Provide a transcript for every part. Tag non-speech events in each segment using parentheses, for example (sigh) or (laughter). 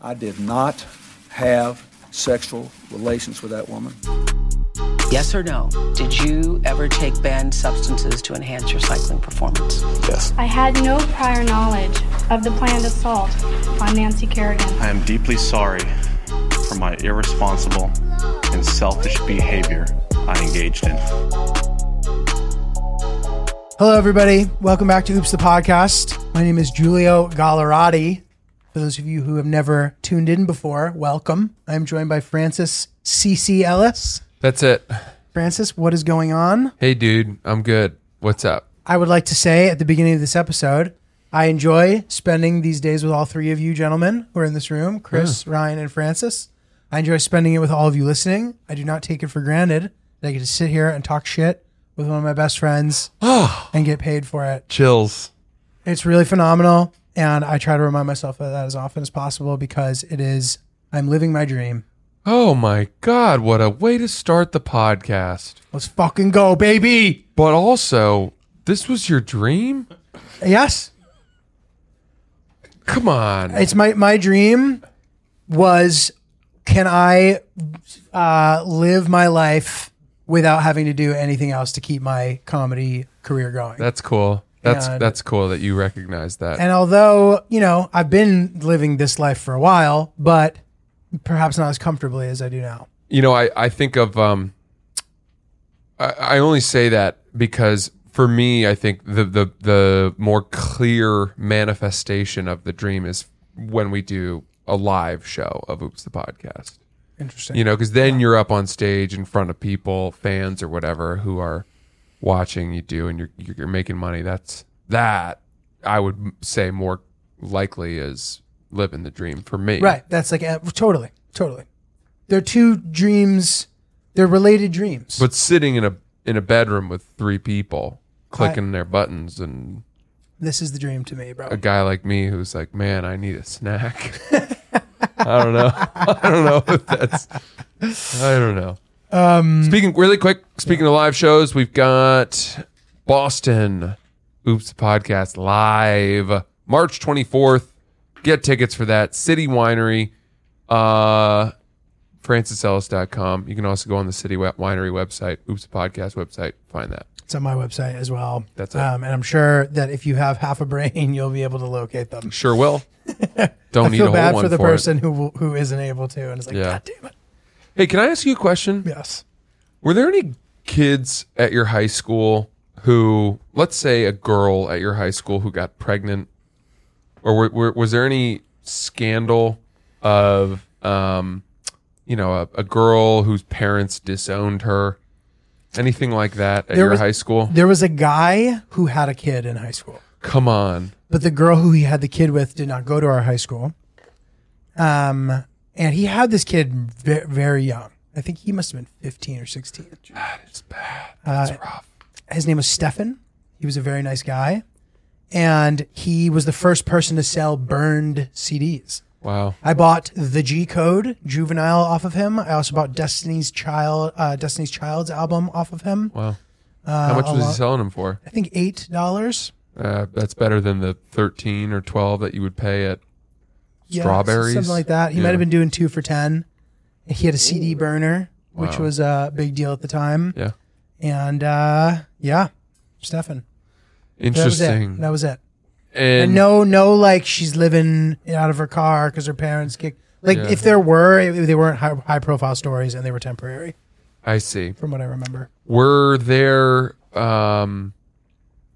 I did not have sexual relations with that woman. Yes or no? Did you ever take banned substances to enhance your cycling performance? Yes. I had no prior knowledge of the planned assault on Nancy Kerrigan. I am deeply sorry for my irresponsible and selfish behavior I engaged in. Hello, everybody. Welcome back to Oops the Podcast. My name is Giulio Gallarotti. For those of you who have never tuned in before, welcome. I'm joined by Francis C.C. Ellis. That's it. Francis, what is going on? Hey, dude, I'm good. What's up? I would like to say at the beginning of this episode, I enjoy spending these days with all three of you gentlemen who are in this room Chris, Ryan, and Francis. I enjoy spending it with all of you listening. I do not take it for granted that I get to sit here and talk shit with one of my best friends (sighs) and get paid for it. Chills. It's really phenomenal. And I try to remind myself of that as often as possible because it is, I'm living my dream. Oh my God, what a way to start the podcast. Let's fucking go, baby. But also, this was your dream? Yes. Come on. It's my, my dream was can I uh, live my life without having to do anything else to keep my comedy career going? That's cool. That's And- that's cool that you recognize that. And although, you know, I've been living this life for a while, but perhaps not as comfortably as I do now. you know, I, I think of um I, I only say that because for me, I think the, the the more clear manifestation of the dream is when we do a live show of Oops the Podcast. Interesting. You know, because then you're up on stage in front of people, fans or whatever, who are watching you do, and you're you're making money. That's that I would say more likely is living the dream for me. Right. That's like uh, totally, totally. They're two dreams. They're related dreams. But sitting in a in a bedroom with three people clicking their buttons and this is the dream to me, bro. a guy like me who's like, man, I need a snack. (laughs) I don't know. (laughs) I don't know if that's. I don't know. Um, speaking really quick. Speaking of live shows, we've got Boston. Oops, podcast live March twenty fourth. Get tickets for that. City Winery. Uh, francisellis.com. You can also go on the City Winery website, Oops Podcast website, find that. It's on my website as well. That's it. Um, and I'm sure that if you have half a brain, (laughs) you'll be able to locate them. Sure will. (laughs) Don't I need a feel whole bad one for the it. person who who isn't able to, and it's like, Yeah. God damn it. Hey, can I ask you a question? Yes. Were there any kids at your high school who, let's say, a girl at your high school who got pregnant, or were, were, was there any scandal of, um, you know, a, a girl whose parents disowned her, anything like that at There your was- high school? There was a guy who had a kid in high school. Come on, but the girl who he had the kid with did not go to our high school. Um, and he had this kid very, very young. I think he must have been 15 or 16. that is bad. That's rough. His name was Stefan. He was a very nice guy. And he was the first person to sell burned CDs. Wow. I bought the G Code Juvenile off of him. I also bought Destiny's Child, uh, Destiny's Child's album off of him. Wow. How much a was he selling them for? I think eight dollars. Uh, that's better than the 13 or 12 that you would pay at strawberries. something like that. He Yeah. might have been doing two for ten. He had a CD burner, which Wow. was a big deal at the time. Yeah. And uh, yeah, Stefan. That was Interesting. it. That was it. and And no, no, like she's living out of her car because her parents kicked. Like Yeah. if there were, it- they weren't high, high profile stories and they were temporary, I see. from what I remember. Were there um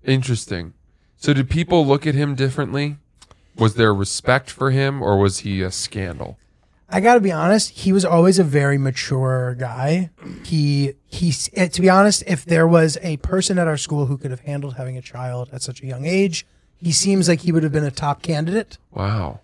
interesting. So did people look at him differently? Was there respect for him or was he a scandal? I got to be honest. He was always a very mature guy. He he's eh, to be honest. If there was a person at our school who could have handled having a child at such a young age, he seems like he would have been a top candidate. Wow.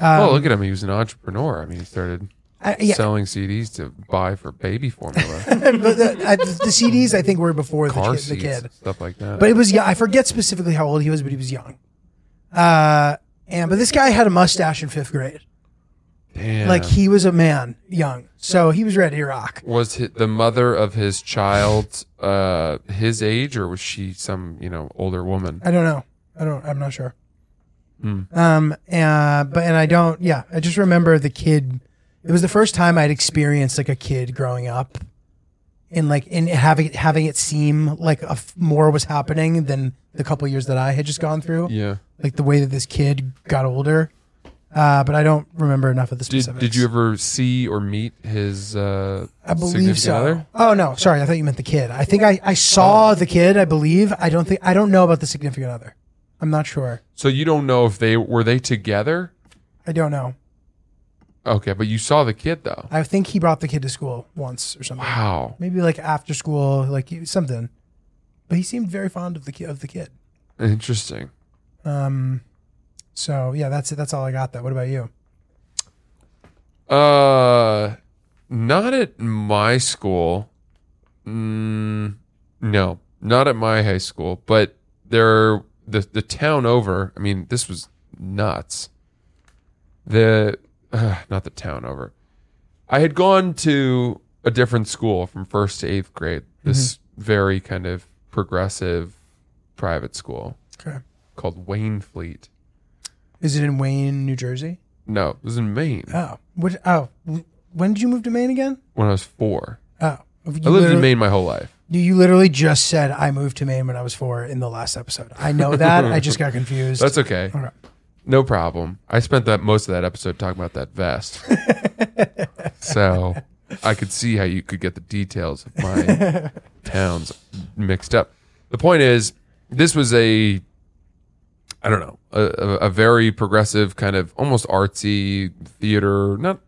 oh, look at him. He was an entrepreneur. I mean, he started I, yeah, selling CDs to buy for baby formula, (laughs) but the, I, the CDs I think were before the car kid, the kid. stuff like that. But it was yeah. I forget specifically how old he was, but he was young. Uh, and but this guy had a mustache in fifth grade. Damn. Like he was a man, young, so he was ready to rock. was hi- the mother of his child uh his age or was she some, you know, older woman? I don't know. I don't. I'm not sure. Um, uh, but and I don't. Yeah, I just remember the kid. It was the first time I'd experienced like a kid growing up, and like in having having it seem like a f- more was happening than the couple years that I had just gone through. Yeah. Like the way that this kid got older. Uh, but I don't remember enough of the Did specifics. Did you ever see or meet his uh, I believe significant so. other? Oh no, sorry. I thought you meant the kid. I think I, I saw the kid. I believe. I don't think I don't know about the significant other. I'm not sure. So you don't know if they were they together? I don't know. Okay, but you saw the kid though. I think he brought the kid to school once or something. Wow. Maybe like after school, like something. But he seemed very fond of the kid. Of the kid. Interesting. Um. So yeah, that's it. That's all I got. Though. What about you? Uh, not at my school. Mm, no, not at my high school. But there, the the town over. I mean, this was nuts. The uh, not the town over. I had gone to a different school from first to eighth grade. This very kind of progressive private school Okay. called Waynflete. Is it in Wayne, New Jersey? No, it was in Maine Oh. What? Oh. When did you move to Maine again? when I was four. Oh. I lived in Maine my whole life. You, you literally just said I moved to Maine when I was four in the last episode. I know that. I just got (laughs) confused. That's okay. Okay. No problem. I spent that most of that episode talking about that vest. (laughs) so I could see how you could get the details of my (laughs) towns mixed up. The point is, this was a, I don't know, a, a, very progressive kind of almost artsy theater. Not,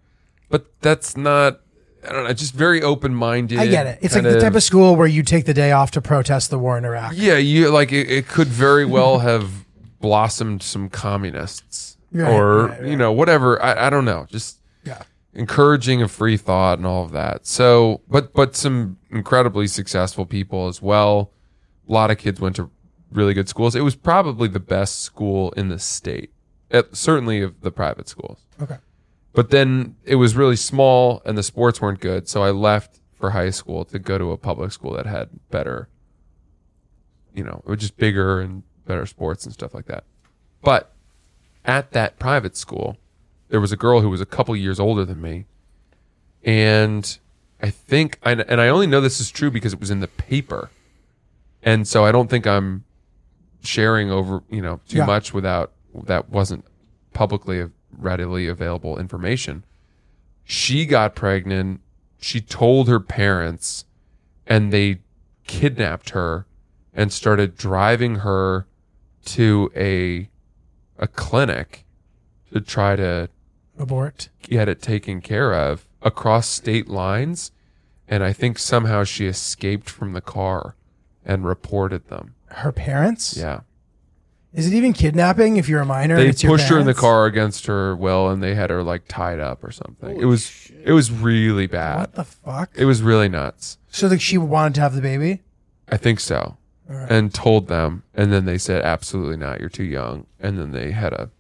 but that's not. I don't know. Just very open minded. I get it. It's like the type of school where you take the day off to protest the war in Iraq. Yeah, you like it, it could very well (laughs) have blossomed some communists Right, or right, right. you know whatever. I, I don't know. Just Yeah. encouraging of free thought and all of that. So, but but some incredibly successful people as well. A lot of kids went to really good schools. It was probably the best school in the state, at, certainly of the private schools. Okay. But then it was really small and the sports weren't good. So I left for high school to go to a public school that had better, you know, it was just bigger and better sports and stuff like that. But at that private school, there was a girl who was a couple years older than me. And I think, and and I only know this is true because it was in the paper. And so I don't think I'm sharing over, you know, too Yeah. much without that wasn't publicly readily available information. She got pregnant. She told her parents and they kidnapped her and started driving her to a a clinic to try to Abort. get it taken care of across state lines and I think somehow she escaped from the car and reported them. Her parents? Yeah. Is it even kidnapping if you're a minor? and They it's your pushed her in the car against her will and they had her like tied up or something. it was it was really bad. What the fuck? It was really nuts. so like she wanted to have the baby? I think so. And told them and then they said absolutely not, you're too young. And then they had a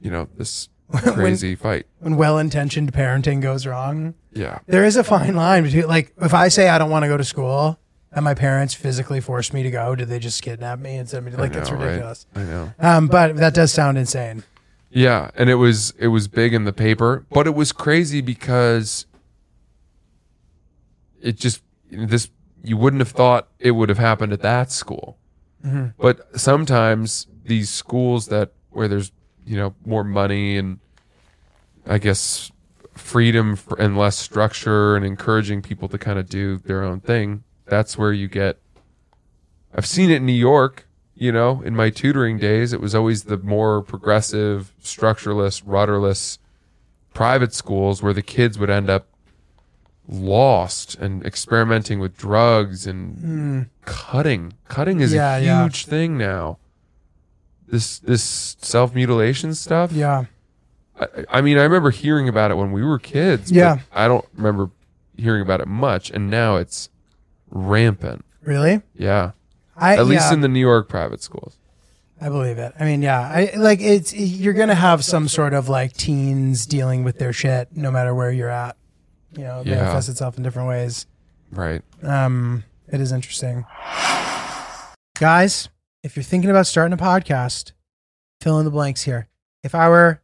you know, this (laughs) crazy fight. When well-intentioned parenting goes wrong, Yeah. there is a fine line between like if I say I don't want to go to school and my parents physically force me to go, did they just kidnap me and send me to like that's know, right? ridiculous. I know. Um, but that does sound insane. Yeah, and it was it was big in the paper, but it was crazy because it just this you wouldn't have thought it would have happened at that school. Mm-hmm. But sometimes these schools that where there's you know more money and I guess freedom and less structure and encouraging people to kind of do their own thing, that's where you get I've seen it in New York, you know, in my tutoring days, it was always the more progressive, structureless, rudderless private schools where the kids would end up lost and experimenting with drugs and hmm. cutting. Cutting is. Yeah, a yeah. huge thing now. This this self mutilation stuff. Yeah. I, I mean, I remember hearing about it when we were kids. but Yeah. I don't remember hearing about it much, and now it's rampant. Really? Yeah. I At least yeah, in the New York private schools. I believe it. I mean, yeah, I like it's you're gonna have some sort of like teens dealing with their shit no matter where you're at. You know, it Yeah. manifests itself in different ways. Right. Um, it is interesting. Guys, if you're thinking about starting a podcast, fill in the blanks here. If I were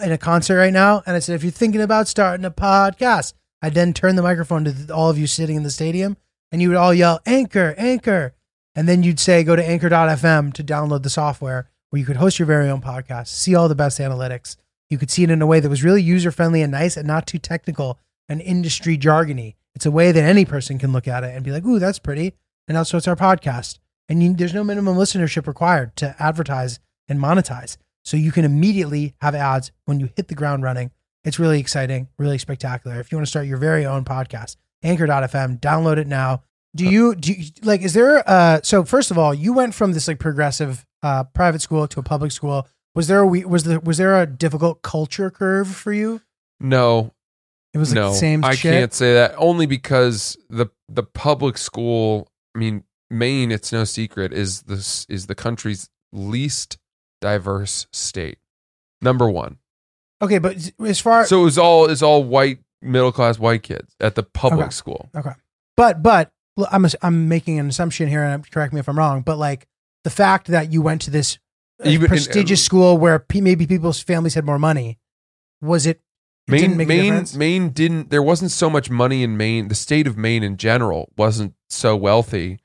in a concert right now and I said, if you're thinking about starting a podcast, I'd then turn the microphone to all of you sitting in the stadium and you would all yell, Anchor, Anchor. And then you'd say, go to anchor.fm to download the software where you could host your very own podcast, see all the best analytics. You could see it in a way that was really user friendly and nice and not too technical and industry jargony. It's a way that any person can look at it and be like, ooh, that's pretty. And also, it's our podcast. And you, there's no minimum listenership required to advertise and monetize. So you can immediately have ads when you hit the ground running. It's really exciting, really spectacular. If you want to start your very own podcast, anchor.fm, download it now. Do you, do you, like, is there, uh, so first of all, you went from this like progressive, uh, private school to a public school. Was there a, was there, was there a difficult culture curve for you? No, It was like no, the same I shit. can't say that only because the the public school. I mean, Maine. It's no secret is this is the country's least diverse state. Number one. Okay, but as far So it was all it's all white middle class white kids at the public Okay. school. Okay, but but I'm I'm making an assumption here, and correct me if I'm wrong. But like the fact that you went to this uh, Even prestigious school where pe maybe people's families had more money, was it? Maine, didn't Maine? Maine didn't. There wasn't so much money in Maine. The state of Maine in general wasn't so wealthy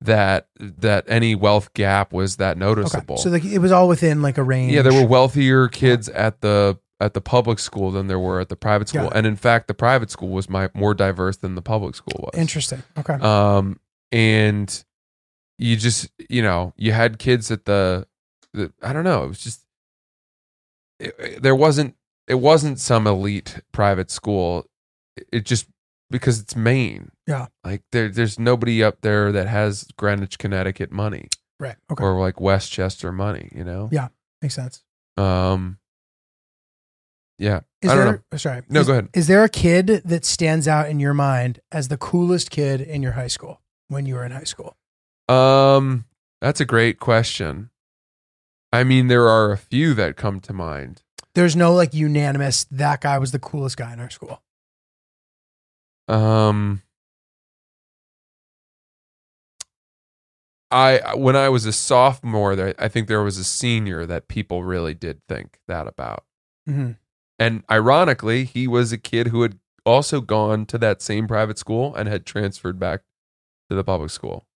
that that any wealth gap was that Okay, noticeable. so like it was all within like a range. yeah, there were wealthier kids at the at the public school than there were at the private school, and in fact, the private school was my more diverse than the public school was. interesting. Okay, Um, and you just you know you had kids at the, the I don't know. It was just it, it- there wasn't it wasn't some elite private school. It- just because it's Maine. Yeah. like there there's nobody up there that has Greenwich, Connecticut money right. Okay, or like Westchester money. You know. Yeah. makes sense. Um. Yeah. Is I don't there? know. oh, Sorry. No, is, go ahead. Is there a kid that stands out in your mind as the coolest kid in your high school when you were in high school? Um, that's a great question. I mean, there are a few that come to mind. There's no like unanimous. That guy was the coolest guy in our school. Um, I when I was a sophomore, there I think there was a senior that people really did think that about. hmm And ironically, he was a kid who had also gone to that same private school and had transferred back to the public school.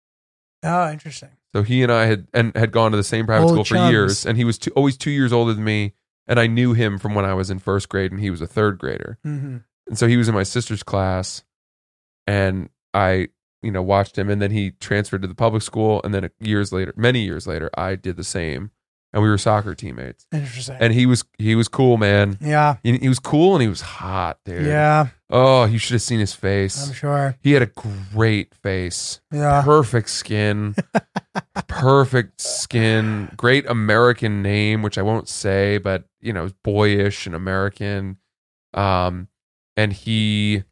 Oh, interesting. So he and I had and had gone to the same private Old school for years, and he was two, always two years older than me, and I knew him from when I was in first grade, and he was a third grader, hmm and so he was in my sister's class, and I, you know, watched him, and then he transferred to the public school, and then years later, many years later, I did the same, and we were soccer teammates, Interesting. and he was he was cool, man. yeah. He, he was cool, and he was hot, dude. Yeah. Oh, you should have seen his face. I'm sure. He had a great face Yeah. perfect skin, (laughs) perfect skin, great American name, which I won't say, but you know, boyish and American. Um, and he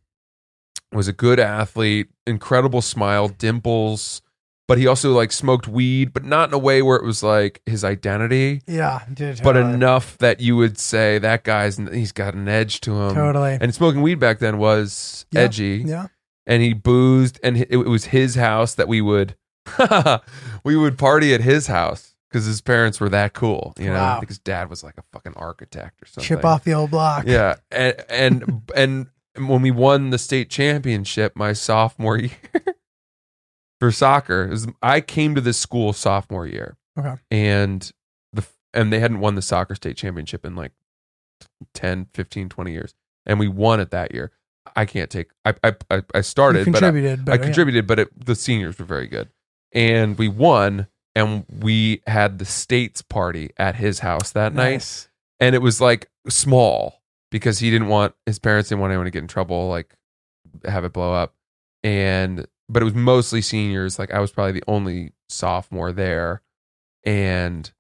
was a good athlete, incredible smile, dimples, but he also like smoked weed, but not in a way where it was like his identity, Yeah. Dude, but totally. enough that you would say that guy's he's got an edge to him. Totally. And smoking weed back then was Yeah. edgy Yeah. and he boozed and it, it was his house that we would (laughs) we would party at his house because his parents were that cool you know Wow. I think his dad was like a fucking architect or something Chip off the old block. yeah and and and when we won the state championship my sophomore (laughs) year for soccer i came to this school sophomore year Okay. and the and they hadn't won the soccer state championship in like 10 15 20 years and we won it that year i can't take i i I- i started You but I- contributed. but I yeah. contributed, but it, the seniors were very good, and we won. And we had the states party at his house that night, and it was like small because he didn't want his parents didn't want anyone to get in trouble, like have it blow up. And but it was mostly seniors. Like I was probably the only sophomore there, and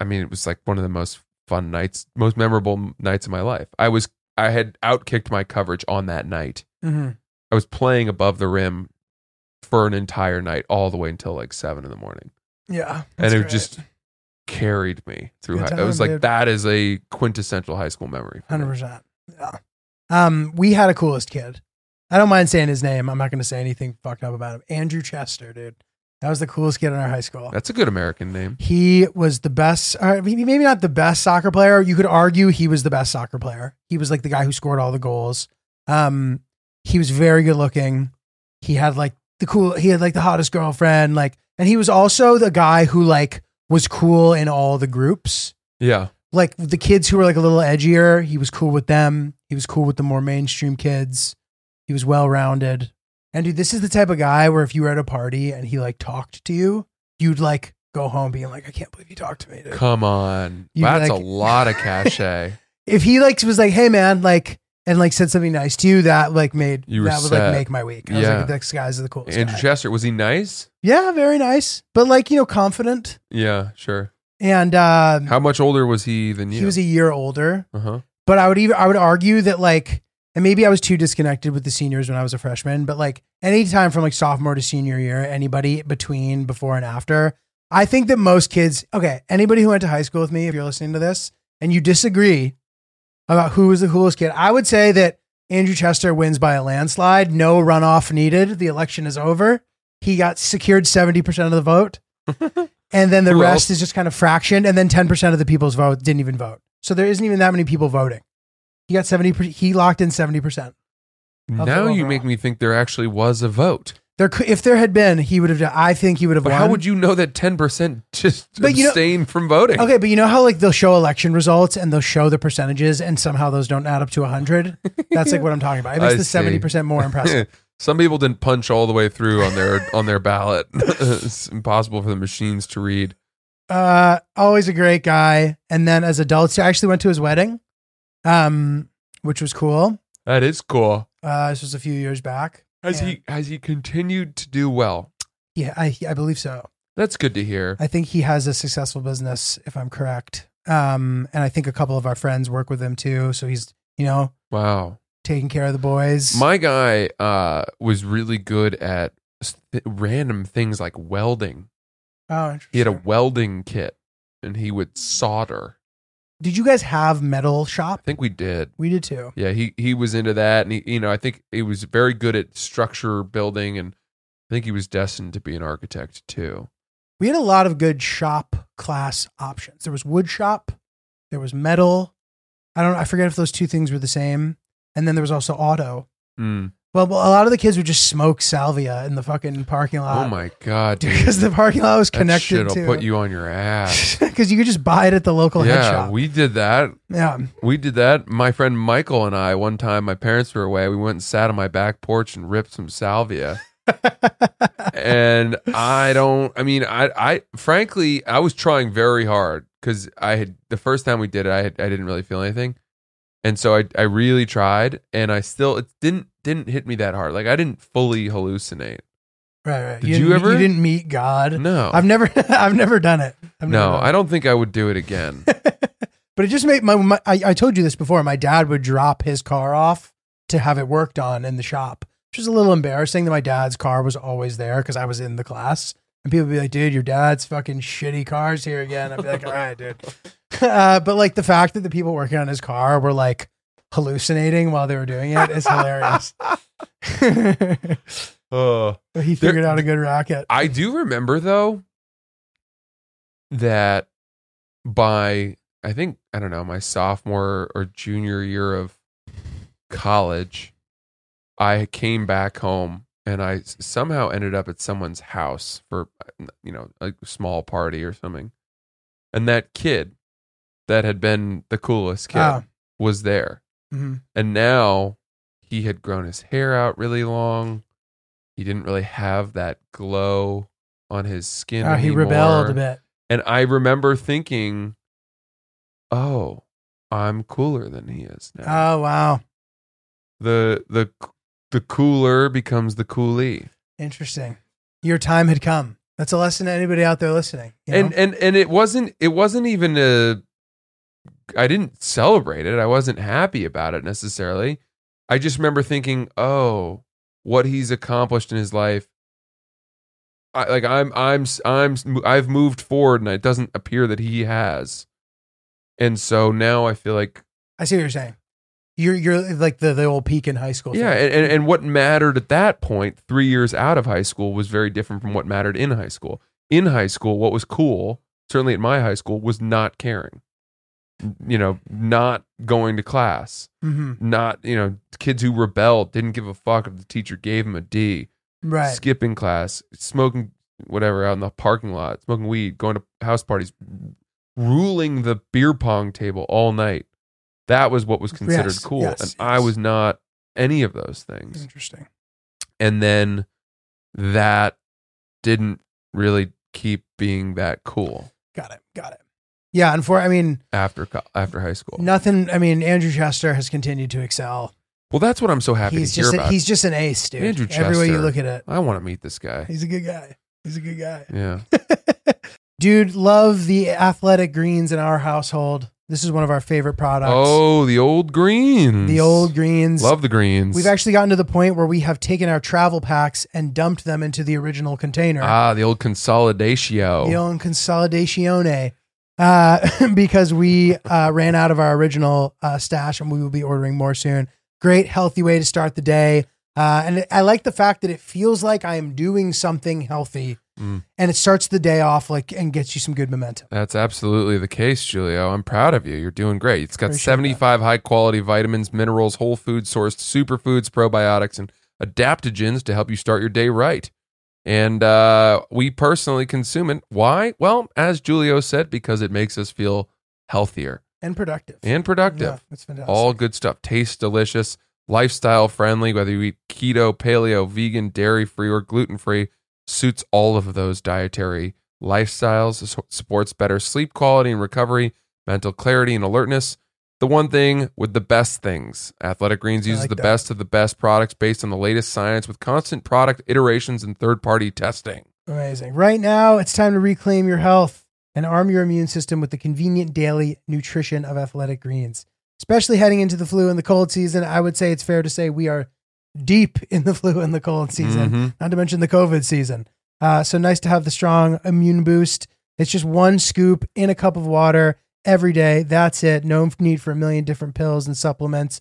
I mean it was like one of the most fun nights, most memorable nights of my life. I was I had outkicked my coverage on that night. hmm I was playing above the rim for an entire night, all the way until like seven in the morning, Yeah. and it great. just carried me through. Good High, it was like dude. that is a quintessential high school memory. for me. Hundred percent. Yeah. Um, we had a coolest kid. I don't mind saying his name. I'm not going to say anything fucked up about him. Andrew Chester, dude. That was the coolest kid in our high school. That's a good American name. He was the best, or maybe maybe not the best soccer player. You could argue he was the best soccer player. He was like the guy who scored all the goals. Um, he was very good looking. He had like the cool. He had like the hottest girlfriend. Like, and he was also the guy who like was cool in all the groups. Yeah. Like the kids who were like a little edgier, he was cool with them. He was cool with the more mainstream kids. He was well rounded. And dude, this is the type of guy where if you were at a party and he like talked to you, you'd like go home being like, I can't believe you talked to me. Dude. Come on. You'd That's a lot of (laughs) cachet. If he like was like, hey man, like and like said something nice to you, that like made You that would set. like make my week. I was Yeah. like, this guy's the coolest. Andrew guy. Chester, was he nice? yeah, very nice. But like, you know, confident. Yeah, sure. And uh How much older was he than you? he was a year older. uh huh. But I would even I would argue that like and maybe I was too disconnected with the seniors when I was a freshman, but like anytime from like sophomore to senior year, anybody between before and after, I think that most kids, okay, anybody who went to high school with me, if you're listening to this and you disagree about who was the coolest kid, I would say that Andrew Chester wins by a landslide, no runoff needed. The election is over. He got secured 70% of the vote. (laughs) and then the Who rest else? is just kind of fractioned. And then 10% of the people's vote didn't even vote. So there isn't even that many people voting. He got 70, per- he locked in 70%. Of the Now you make me think there actually was a vote. There, could, if there had been, he would have I think he would have But won. how would you know that 10% just But you know- abstained from voting? Okay, but you know how like they'll show election results and they'll show the percentages and somehow those don't add up to 100? That's like (laughs) what I'm talking about. It makes I the see. 70% more impressive. (laughs) Some people didn't punch all the way through on their (laughs) on their ballot. it's impossible for the machines to read. uh always a great guy and then as adults i actually went to his wedding um which was cool That is cool. uh this was a few years back Has he has he continued to do well? yeah i i believe so That's good to hear. i think he has a successful business if i'm correct um and i think a couple of our friends work with him too so he's you know Wow. taking care of the boys My guy uh was really good at th- random things like welding. oh interesting. He had a welding kit and he would solder. Did you guys have metal shop? I think we did. we did too Yeah, he he was into that, and he, you know, I think he was very good at structure building, and I think he was destined to be an architect too. we had a lot of good shop class options there was wood shop there was metal i don't i forget if those two things were the same and then there was also auto Mm. Well, a lot of the kids would just smoke salvia in the fucking parking lot. oh my god, dude! Because the parking lot was connected. that shit'll to. put you on your ass. (laughs) Because you could just buy it at the local head yeah, shop. we did that. yeah. We did that. My friend Michael and I, one time, my parents were away. We went and sat on my back porch and ripped some salvia. (laughs) and I don't. I mean, I, I, frankly, I was trying very hard because I had the first time we did it, I, had, I didn't really feel anything, and so I, I really tried, and I still, it didn't, didn't hit me that hard. Like I didn't fully hallucinate. Right, right. Did didn't you ever? You didn't meet God. No, I've never, (laughs) I've never done it. Never no, done I don't think I would do it again. (laughs) But it just made my, my I, I told you this before. My dad would drop his car off to have it worked on in the shop, which is a little embarrassing that my dad's car was always there because I was in the class. And people be like, dude, your dad's fucking shitty cars here again. I'd be like, (laughs) all right, dude. Uh, but like the fact that the people working on his car were like hallucinating while they were doing it is hilarious. (laughs) (laughs) Oh. he figured out a good racket. I do remember though that by I think I don't know my sophomore or junior year of college, I came back home and I somehow ended up at someone's house for you know a small party or something, and that kid that had been the coolest kid Ah. was there, Mhm. and now he had grown his hair out really long. He didn't really have that glow on his skin. Oh, he rebelled a bit. And I remember thinking, "Oh, I'm cooler than he is now." Oh wow, the the the cooler becomes the coolie. interesting. Your time had come. That's a lesson to anybody out there listening. you And and and it wasn't it wasn't even a I didn't celebrate it. I wasn't happy about it necessarily. I just remember thinking, "Oh, what he's accomplished in his life I, like I'm I'm I'm I've moved forward and it doesn't appear that he has. And so now I feel like I see what you're saying. You're you're like the the old peak in high school. Yeah, thing. and, and, what mattered at that point, three years out of high school, was very different from what mattered in high school. In high school, what was cool, certainly at my high school, was not caring. You know, not going to class, Mhm. not you know, kids who rebelled didn't give a fuck if the teacher gave them a D. right. Skipping class, smoking whatever out in the parking lot, smoking weed, going to house parties, ruling the beer pong table all night. That was what was considered Yes, cool, yes, and I was not any of those things Interesting. and then that didn't really keep being that cool Got it. Got it. Yeah, and for I mean, after after high school. nothing. I mean, Andrew Chester has continued to excel. well, that's what I'm so happy He's to hear just a, about. he's just an ace, dude. Andrew Chester. Every way you look at it, I want to meet this guy. he's a good guy. He's a good guy. Yeah, (laughs) Dude, love the athletic greens in our household. This is one of our favorite products. Oh, the old greens. the old greens. Love the greens. We've actually gotten to the point where we have taken our travel packs and dumped them into the original container. ah the old consolidatio. the old consolidazione. Uh, (laughs) because we uh, ran out of our original uh, stash and we will be ordering more soon. Great, healthy way to start the day. Uh, and I like the fact that it feels like I am doing something healthy Mm. and it starts the day off like and gets you some good momentum. That's absolutely the case, Giulio. I'm proud of you. You're doing great. It's got Appreciate 75 high quality vitamins, minerals, whole food sourced superfoods, probiotics, and adaptogens to help you start your day right. And uh, we personally consume it. Why? Well, as Giulio said, because it makes us feel healthier And productive. and productive. Yeah, that's fantastic. All good stuff. Tastes delicious, lifestyle friendly, whether you eat keto, paleo, vegan, dairy free, or gluten free, suits all of those dietary lifestyles, supports better sleep quality and recovery, mental clarity and alertness. The one thing with the best things Athletic Greens uses like the that. best of the best products based on the latest science with constant product iterations and third party testing. Amazing. Right now, it's time to reclaim your health and arm your immune system with the convenient daily nutrition of athletic greens. Especially heading into the flu and the cold season, I would say it's fair to say we are deep in the flu and the cold season, Mhm. not to mention the COVID season. Uh, so nice to have the strong immune boost. It's just one scoop in a cup of water every day. That's it. No need for a million different pills and supplements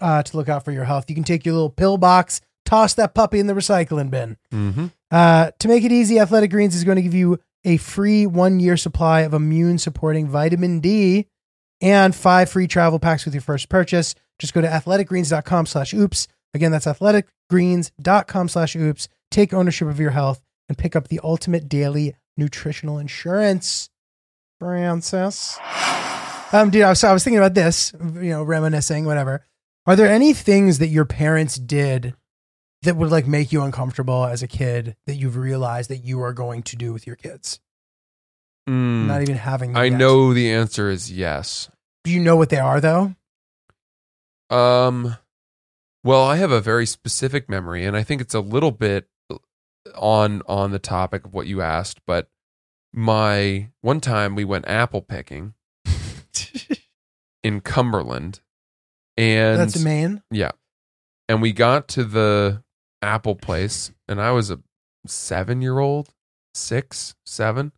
uh, to look out for your health. You can take your little pill box, toss that puppy in the recycling bin. Mm-hmm. Uh, to make it easy, Athletic Greens is going to give you a free one year supply of immune supporting vitamin D and five free travel packs with your first purchase. Just go to athleticgreens.com slash oops. Again, that's athleticgreens.com slash oops. Take ownership of your health and pick up the ultimate daily nutritional insurance. Francis. Um, dude, I was, I was thinking about this, you know, reminiscing, whatever. Are there any things that your parents did that would like make you uncomfortable as a kid that you've realized that you are going to do with your kids? Not even having. them Mm. I yet. know the answer is yes. Do you know what they are though? Um, well, I have a very specific memory, and I think it's a little bit on on the topic of what you asked. But my one time we went apple picking (laughs) in Cumberland, and That's Maine. yeah, and we got to the apple place, and I was a seven year old, six, seven.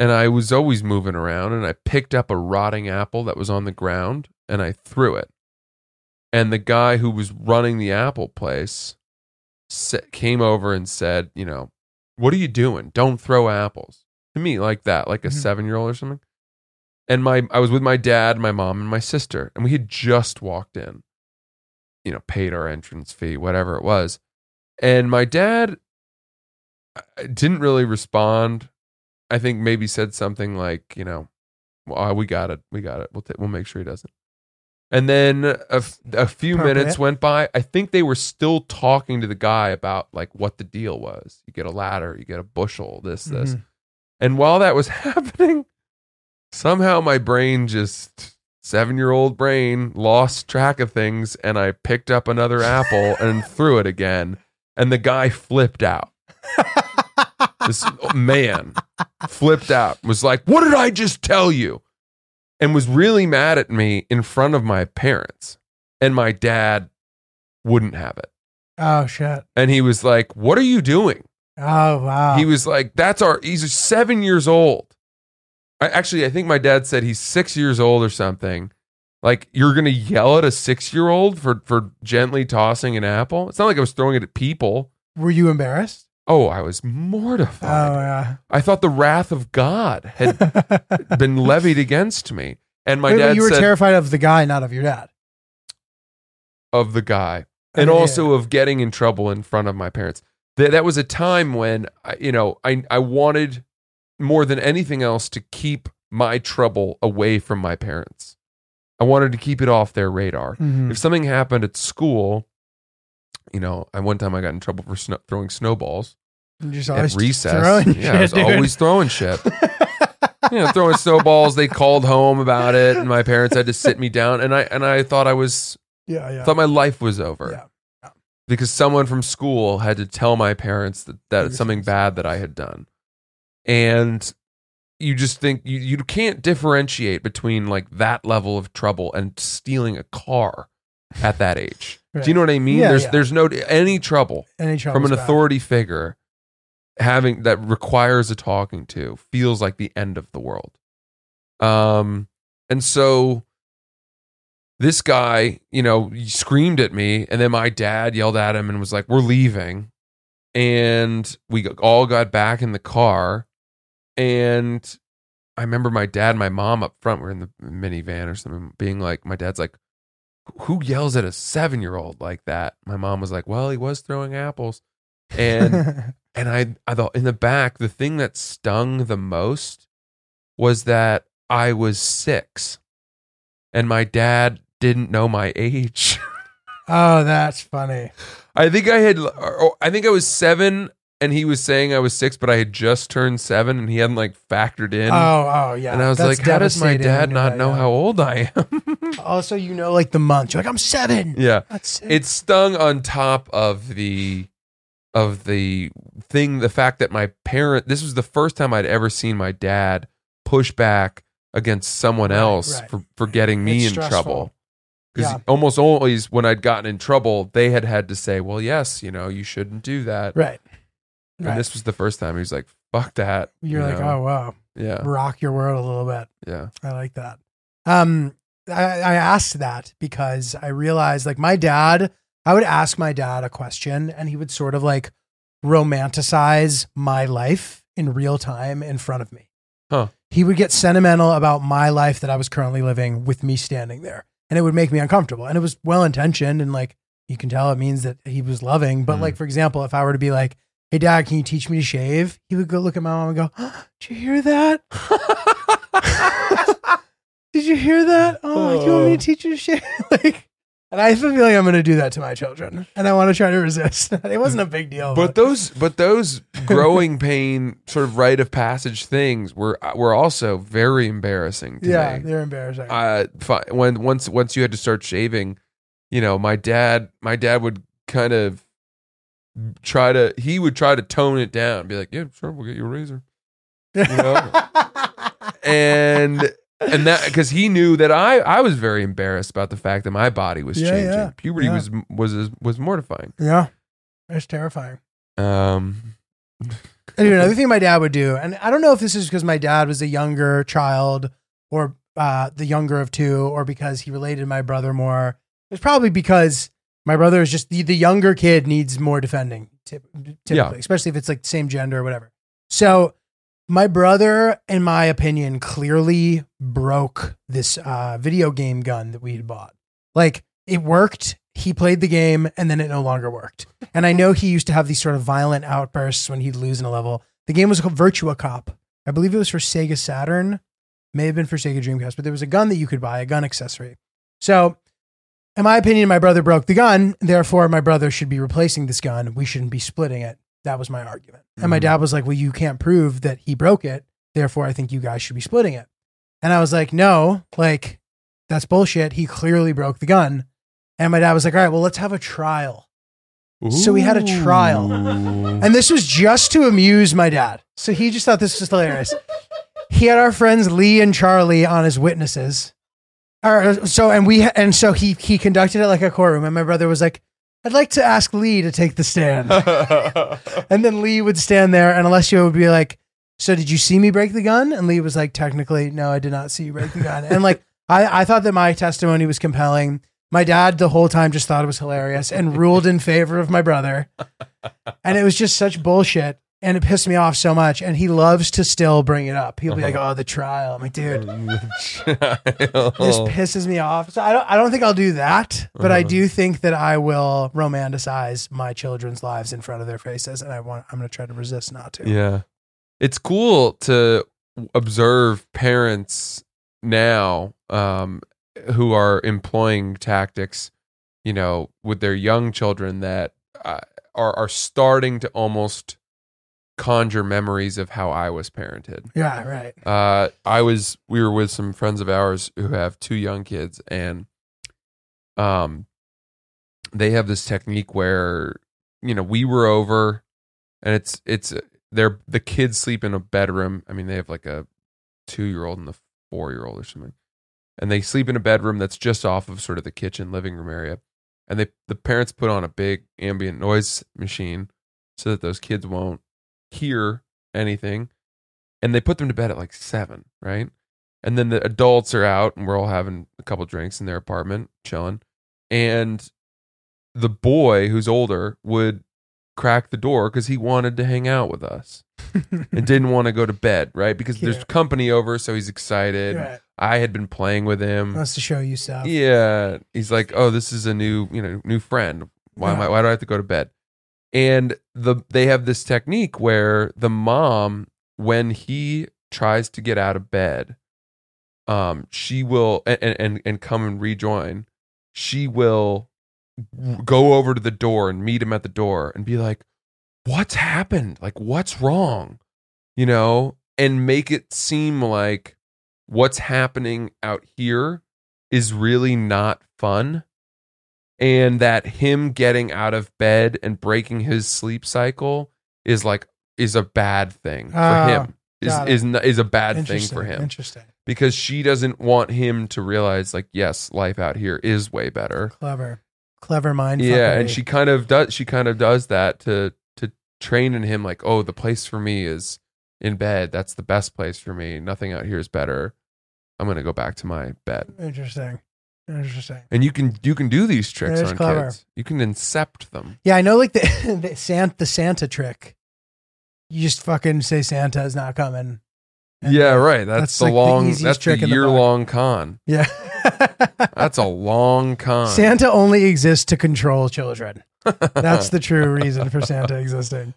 And I was always moving around, and I picked up a rotting apple that was on the ground, and I threw it and the guy who was running the apple place came over and said, you know, what are you doing? Don't throw apples to me like that, like a Mhm. seven year old or something. And my, I was with my dad, my mom, and my sister, and we had just walked in, you know, paid our entrance fee, whatever it was. And my dad didn't really respond. I think maybe said something like, you know, well, we got it, we got it. We'll t- we'll make sure he doesn't. And then a, f- a few minutes went by. I think they were still talking to the guy about like what the deal was. You get a ladder, you get a bushel, this, this. Mhm. And while that was (laughs) happening, somehow my brain just seven year old brain lost track of things and I picked up another apple and threw it again. And the guy flipped out. (laughs) this oh, man flipped out, was like, What did I just tell you? And was really mad at me in front of my parents. And my dad wouldn't have it. Oh shit. And he was like, What are you doing? Oh wow. He was like, "That's our." He's seven years old. I actually, I think my dad said he's six years old or something, Like you're gonna yell at a six year old for for gently tossing an apple? It's not like I was throwing it at people. Were you embarrassed? Oh, I was Oh mortified. yeah. I thought the wrath of God had (laughs) been levied against me. And my Wait, dad you were said terrified of the guy, not of your dad. of the guy, Oh, and yeah. also of getting in trouble in front of my parents. Th- that was a time when I- you know I I wanted more than anything else to keep my trouble away from my parents. I wanted to keep it off their radar. Mhm. If something happened at school, you know, I one time I got in trouble for snow, throwing snowballs just at recess. throwing yeah, I was dude. always throwing shit. (laughs) you know, throwing snowballs. They called home about it, and my parents had to sit me down. And I and I thought I was yeah, yeah. thought my life was over Yeah. Yeah. because someone from school had to tell my parents that that You're something bad that I had done, and you just think you you can't differentiate between like that level of trouble and stealing a car at that age. Do you know what I mean? Yeah, there's yeah. there's no any trouble Any from an bad. authority figure having that requires a talking to feels like the end of the world. Um, and so this guy, you know, screamed at me, and then my dad yelled at him and was like, "We're leaving," and we all got back in the car, and I remember my dad and my mom up front were in the minivan or something, being like, my dad's like, who yells at a seven year old like that? My mom was like, well, he was throwing apples. And (laughs) and I I thought in the back, the thing that stung the most was that I was six and my dad didn't know my age. (laughs) oh, that's funny. I think I had or I think I was seven and he was saying I was six, but I had just turned seven and he hadn't like factored in. Oh, oh, yeah. and I was That's like, how does my dad not know young. how old I am? (laughs) Also, you know, like the month. You're like, I'm seven. yeah. That's sick. it stung on top of the of the thing the fact that my parent this was the first time i'd ever seen my dad push back against someone Right, else right. for, for getting me It's in stressful. trouble because Yeah. almost always when i'd gotten in trouble they had had to say well yes you know you shouldn't do that right. and Right. this was the first time he was like fuck that You're you like, know? oh wow, yeah rock your world a little bit. yeah I like that. Um, I, I asked that because I realized, like, my dad, I would ask my dad a question, and he would sort of like romanticize my life in real time in front of me. Huh. He would get sentimental about my life that I was currently living with me standing there, and it would make me uncomfortable. And it was well intentioned, and like you can tell, it means that he was loving. But Mhm. like, for example, if I were to be like, "Hey, Dad, can you teach me to shave?" He would go look at my mom and go, (gasps) "Did you hear that?" (laughs) (laughs) Did you hear that? Oh, you want me to teach you to shave? (laughs) like, and I feel like I'm going to do that to my children, and I want to try to resist. (laughs) it wasn't a big deal, but those but those (laughs) growing pain sort of rite of passage things were were also very embarrassing to yeah, me they're embarrassing. uh when once once you had to start shaving you know my dad my dad would kind of try to he would try to tone it down be like yeah sure we'll get you a razor you know? (laughs) and and that because he knew that i i was very embarrassed about the fact that my body was Yeah, changing yeah, puberty yeah. was was was mortifying yeah, it's terrifying. um Anyway, another (laughs) thing my dad would do, and I don't know if this is because my dad was a younger child or uh, the younger of two, or because he related to my brother more. It's probably because my brother is just the, the younger kid needs more defending, typ- typically, Yeah. especially if it's like same gender or whatever. So my brother, in my opinion, clearly broke this uh, video game gun that we had bought. Like it worked. He played the game and then it no longer worked. And I know he used to have these sort of violent outbursts when he'd lose in a level. The game was called Virtua Cop. I believe it was for Sega Saturn, may have been for Sega Dreamcast, but there was a gun that you could buy, a gun accessory. So, in my opinion, my brother broke the gun. Therefore, my brother should be replacing this gun. We shouldn't be splitting it. That was my argument. And my Mhm. dad was like, Well, you can't prove that he broke it. Therefore, I think you guys should be splitting it. And I was like, No, like, that's bullshit. He clearly broke the gun. And my dad was like, All right, well, let's have a trial. So we had a trial. And this was just to amuse my dad. So he just thought this was hilarious. he had our friends Lee and Charlie on as witnesses. Or, so and we and so he he conducted it like a courtroom. And my brother was like, "I'd like to ask Lee to take the stand." (laughs) and then Lee would stand there, and Alessio would be like, "So did you see me break the gun?" And Lee was like, "Technically, no, I did not see you break the gun." And like (laughs) I, I thought that my testimony was compelling. My dad the whole time just thought it was hilarious and ruled in favor of my brother. And it was just such bullshit. And it pissed me off so much. And he loves to still bring it up. He'll be like, oh, the trial. I'm like, dude, (laughs) this pisses me off. So I don't, I don't think I'll do that, but I do think that I will romanticize my children's lives in front of their faces, and I want I'm going to try to resist not to. Yeah. It's cool to observe parents now um, who are employing tactics, you know, with their young children that uh, are are starting to almost conjure memories of how I was parented. Yeah, right. Uh, I was we were with some friends of ours who have two young kids, and um, they have this technique where you know we were over, and it's it's they're the kids sleep in a bedroom. I mean, they have like a two year old and a four year old or something, and they sleep in a bedroom that's just off of sort of the kitchen living room area, and they the parents put on a big ambient noise machine so that those kids won't hear anything and they put them to bed at like seven, right? And then the adults are out and we're all having a couple drinks in their apartment, chilling. And the boy who's older would crack the door because he wanted to hang out with us (laughs) and didn't want to go to bed, right? Because there's company over, so he's excited. Right. I had been playing with him. Wants to show you stuff. Yeah, he's like, "Oh, this is a new, you know, new friend. Why am I? Why do I have to go to bed?" And the they have this technique where the mom, when he tries to get out of bed, um, she will and and and come and rejoin. She will go over to the door and meet him at the door and be like, "What's happened? Like, what's wrong?" You know, and make it seem like what's happening out here is really not fun and that him getting out of bed and breaking his sleep cycle is like is a bad thing for Ah, him is it. is is a bad thing for him Interesting. because she doesn't want him to realize like yes life out here is way better Clever. Clever mind. yeah and she kind of does she kind of does that to to train in him like oh the place for me is in bed that's the best place for me nothing out here is better i'm gonna go back to my bed Interesting. Interesting. and you can you can do these tricks on clever. kids you can incept them Yeah, I know like the (laughs) the Santa, the Santa trick. You just fucking say Santa is not coming. And- yeah right that's, that's the like long easiest that's the trick the year book. long con Yeah. (laughs) that's a long con Santa only exists to control children. (laughs) That's the true reason for Santa existing.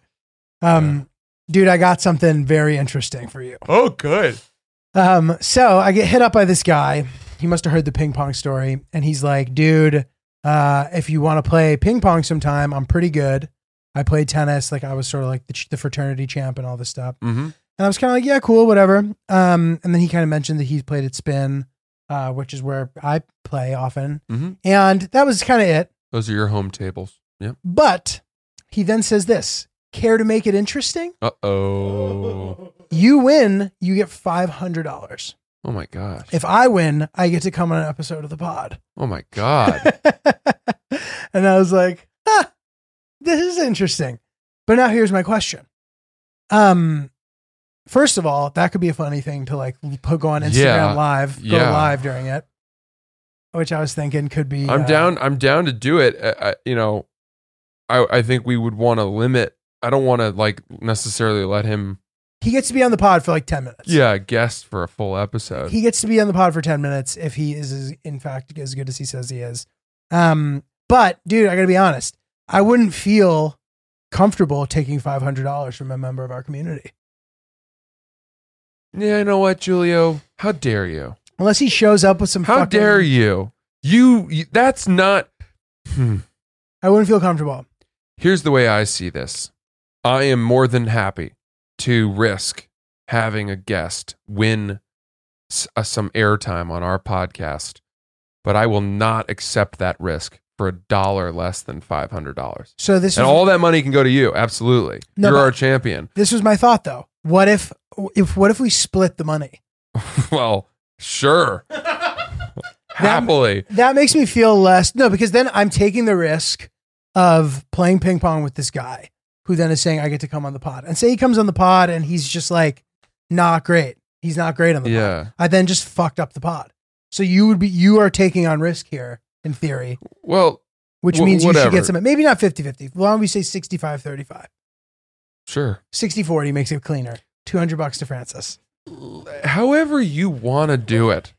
Um, dude, I got something very interesting for you. oh good Um, so I get hit up by this guy. He must have heard the ping pong story, and he's like, "Dude, uh, if you want to play ping pong sometime, I'm pretty good. I played tennis, like I was sort of like the, ch- the fraternity champ and all this stuff." mm-hmm. And I was kind of like, "Yeah, cool, whatever." Um, and then he kind of mentioned that he played at Spin, uh, which is where I play often, Mhm. and that was kind of it. those are your home tables yep But he then says this: "Care to make it interesting? uh-oh You win, you get five hundred dollars." Oh my gosh If I win, I get to come on an episode of the pod. oh my god (laughs) and I was like, ah, this is interesting. But now here's my question. Um, first of all, that could be a funny thing to like put go on Instagram Yeah. live, go Yeah. live during it. Which I was thinking could be. I'm uh, down. I'm down to do it. I, I, you know, I I think we would want to limit. I don't want to like necessarily let him. He gets to be on the pod for like ten minutes. Yeah, guest for a full episode. he gets to be on the pod for 10 minutes if he is as- in fact as good as he says he is um but dude i gotta be honest i wouldn't feel comfortable taking $500 from a member of our community yeah, you know what, Julio? How dare you? unless he shows up with some How fucking, dare you? you? You. That's not. Hmm. i wouldn't feel comfortable Here's the way I see this. I am more than happy to risk having a guest win s- uh, some airtime on our podcast, but I will not accept that risk for a dollar less than five hundred dollars. so this And was, all that money can go to you. Absolutely, No, you're our champion. this was my thought though what if if what if we split the money (laughs) well, sure, (laughs) happily. that makes me feel less no because then i'm taking the risk of playing ping pong with this guy who then is saying i get to come on the pod and say he comes on the pod and he's just like not great he's not great on the pod Yeah, i then just fucked up the pod So you would be you are taking on risk here in theory, Well, which Wh- means you should get some maybe not 50-50. Why don't we say 65-35? sure. 60-40 makes it cleaner. 200 bucks to Francis. However you want to do it.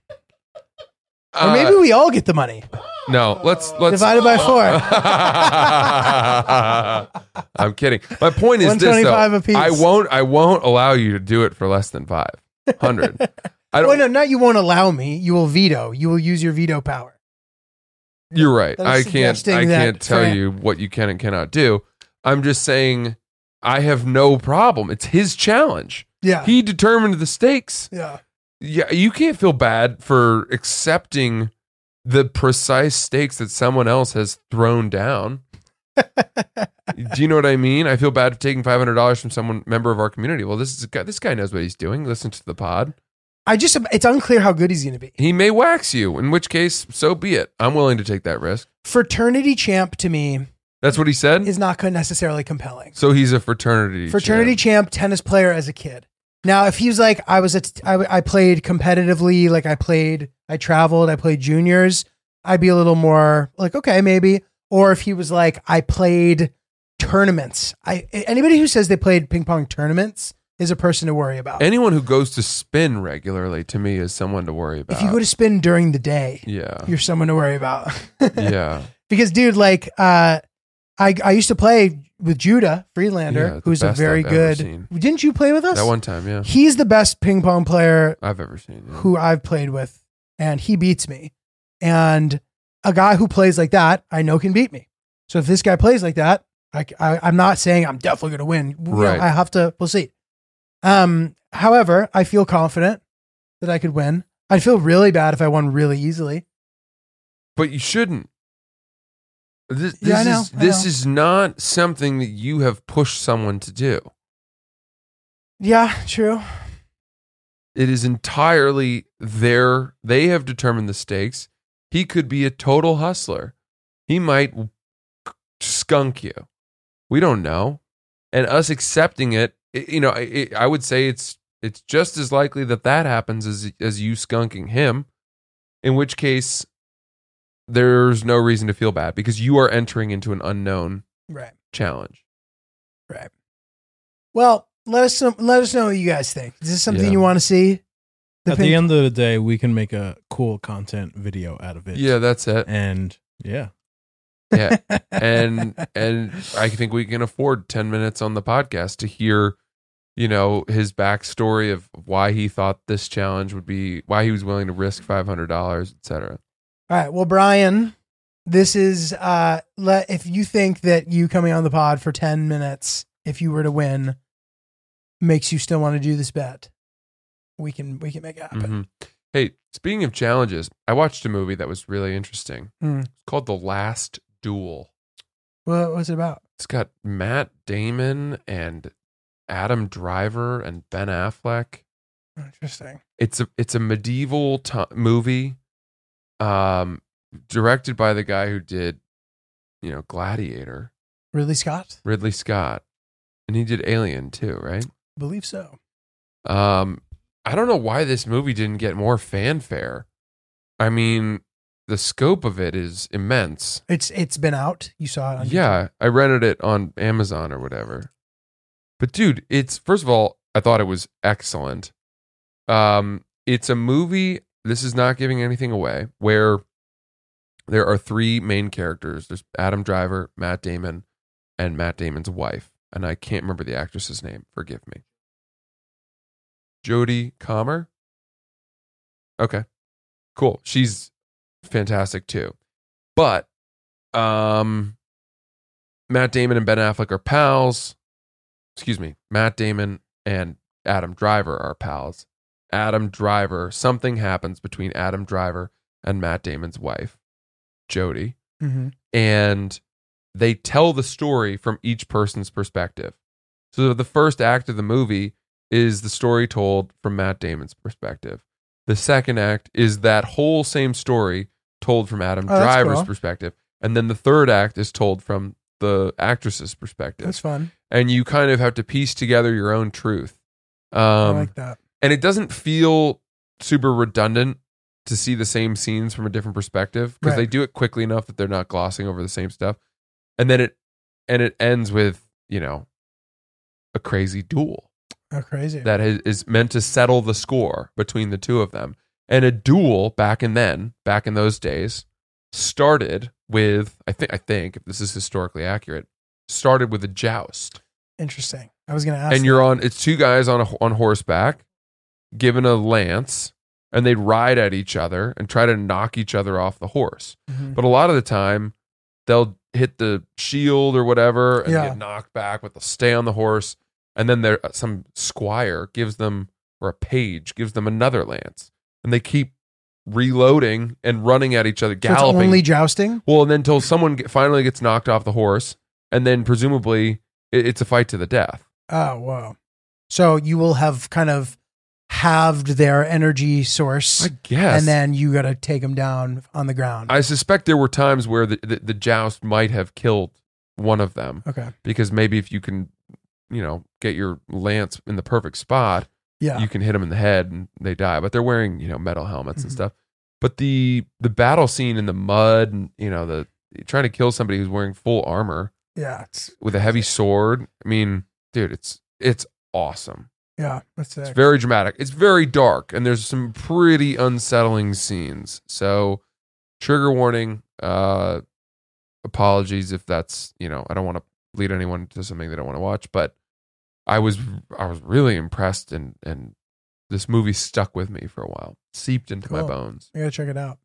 Or maybe Uh, we all get the money. no. Let's let's Divided by 4. (laughs) I'm kidding. My point is this: though, 125 apiece. I won't. I won't allow you to do it for less than five hundred. (laughs) I don't. Well, no, not you won't allow me. You will veto. You will use your veto power. You're right. That I can't. suggesting I that can't tell Fran- you what you can and cannot do. I'm just saying. I have no problem. It's his challenge. Yeah. He determined the stakes. yeah. Yeah, you can't feel bad for accepting the precise stakes that someone else has thrown down. Do you know what I mean? I feel bad for taking five hundred dollars from someone member of our community. Well, this is a guy. This guy knows what he's doing. Listen to the pod. I just it's unclear how good he's going to be. He may wax you, in which case, so be it. I'm willing to take that risk. Fraternity champ to me That's what he said. is not necessarily compelling. so he's a fraternity. Fraternity champ. champ, tennis player as a kid. Now, if he was like, I was, a t- I, I played competitively, like I played, I traveled, I played juniors, I'd be a little more like, okay, maybe. Or if he was like, I played tournaments. I anybody who says they played ping pong tournaments is a person to worry about. Anyone who goes to spin regularly to me is someone to worry about. if you go to spin during the day, yeah, you're someone to worry about. (laughs) yeah. because dude, like, uh, I I used to play with Judah Friedlander, Yeah, who's a very I've good. Didn't you play with us? That one time, yeah, He's the best ping pong player I've ever seen. yeah. who I've played with, and he beats me. And a guy who plays like that, I know can beat me. So if this guy plays like that, I, I, am not saying I'm definitely going to win. Right. I have to. We'll see. Um. However, I feel confident that I could win. I'd feel really bad if I won really easily. But you shouldn't. This, this Yeah, I know, is I this know. is not something that you have pushed someone to do. Yeah, true. It is entirely their they have determined the stakes. He could be a total hustler. He might skunk you. We don't know. And us accepting it, it- you know, it, I would say it's it's just as likely that that happens as as you skunking him. In which case there's no reason to feel bad because you are entering into an unknown Right. challenge. Right. Well, let us know, let us know what you guys think. Is this something Yeah. you want to see? At ping- the end of the day, we can make a cool content video out of it. Yeah, that's it. And yeah. Yeah. (laughs) and and I think we can afford 10 minutes on the podcast to hear you know his backstory of why he thought this challenge would be why he was willing to risk $500 etc All right. Well, Brian, this is uh let if you think that you coming on the pod for 10 minutes if you were to win makes you still want to do this bet, we can we can make it happen. Mhm. hey speaking of challenges I watched a movie that was really interesting Hmm. it's called The Last Duel What was it about? it's got Matt Damon and Adam Driver and Ben Affleck Interesting. it's a it's a medieval to movie um directed by the guy who did you know gladiator Ridley Scott? ridley scott and he did alien too right I believe so. um i don't know why this movie didn't get more fanfare i mean the scope of it is immense It's it's been out. You saw it on YouTube. yeah i rented it on amazon or whatever but dude it's first of all i thought it was excellent um it's a movie this is not giving anything away where there are three main characters. There's adam driver matt damon and matt damon's wife. And i can't remember the actress's name. Forgive me. Jodie comer? Okay. Cool. She's fantastic too. But um matt damon and ben affleck are pals. Excuse me. Matt damon and adam driver are pals Adam Driver, something happens between Adam Driver and Matt Damon's wife, Jodie, Mhm. and they tell the story from each person's perspective. So the first act of the movie is the story told from Matt Damon's perspective. The second act is that whole same story told from Adam Oh, Driver's cool. perspective. And then the third act is told from the actress's perspective. That's fun. and you kind of have to piece together your own truth. I Um, like that. And it doesn't feel super redundant to see the same scenes from a different perspective because they do it quickly enough that they're not glossing over the same stuff. And then it and it ends with, you know, a crazy duel Oh, crazy. that is, meant to settle the score between the two of them. And a duel back in then, back in those days, started with I think I think if this is historically accurate, started with a joust. Interesting. I was gonna ask. and you're on it's two guys on a, on horseback given a lance and they'd ride at each other and try to knock each other off the horse. Mhm. But a lot of the time they'll hit the shield or whatever and Yeah. get knocked back, but they'll stay on the horse and then there some squire gives them or a page gives them another lance and they keep reloading and running at each other So galloping only jousting. well and then until someone get, finally gets knocked off the horse and then presumably it, it's a fight to the death Oh, wow! So you will have kind of halved their energy source, i guess and then you got to take them down on the ground. I suspect there were times where the, the, the joust might have killed one of them okay. because maybe if you can, you know, get your lance in the perfect spot, Yeah. you can hit them in the head and they die. But they're wearing, you know, metal helmets and Mhm. stuff. But the the battle scene in the mud and you know the trying to kill somebody who's wearing full armor yeah. It's, with a heavy sword. I mean, dude, it's it's awesome. Yeah. That's It's very dramatic. It's very dark, and there's some pretty unsettling scenes. So, trigger warning. Uh, apologies if that's you know I don't want to lead anyone to something they don't want to watch, but I was I was really impressed, and and this movie stuck with me for a while, seeped into my bones. I gotta check it out.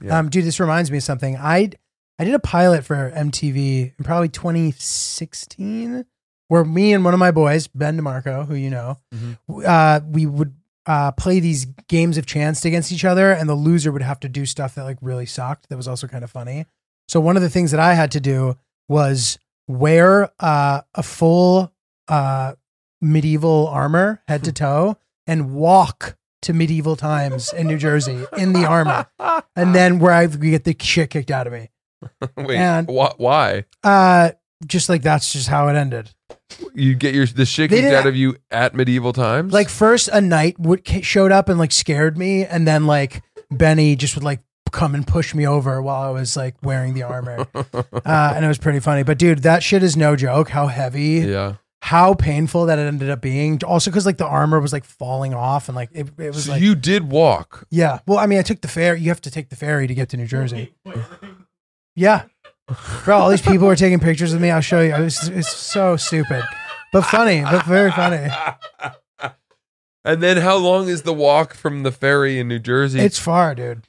Yeah. Um, dude, this reminds me of something. I I did a pilot for MTV in probably 2016, where me and one of my boys, Ben DeMarco, who you know, Mhm. uh, we would uh, play these games of chance against each other, and the loser would have to do stuff that like really sucked. That was also kind of funny. So one of the things that I had to do was wear uh, a full uh, medieval armor, head to (laughs) toe, and walk to medieval times in New Jersey in the armor, and (laughs) then where I we get the shit kicked out of me. Wait, And- wh- why? Uh, just like that's just how it ended. You get your the shit kicked out of you at medieval times? Like first a knight would ca- showed up and like scared me, and then like Benny just would like come and push me over while I was like wearing the armor, (laughs) uh, and it was pretty funny. But dude, that shit is no joke. How heavy, yeah. how painful that it ended up being. Also, because like the armor was like falling off, and like it, it was So like you did walk. yeah. Well, I mean, I took the ferry. You have to take the ferry to get to New Jersey. Yeah, bro. All these people were taking pictures of me. I'll show you. It's, it's so stupid, but funny, but very funny. And then how long is the walk from the ferry in New Jersey? It's far, dude.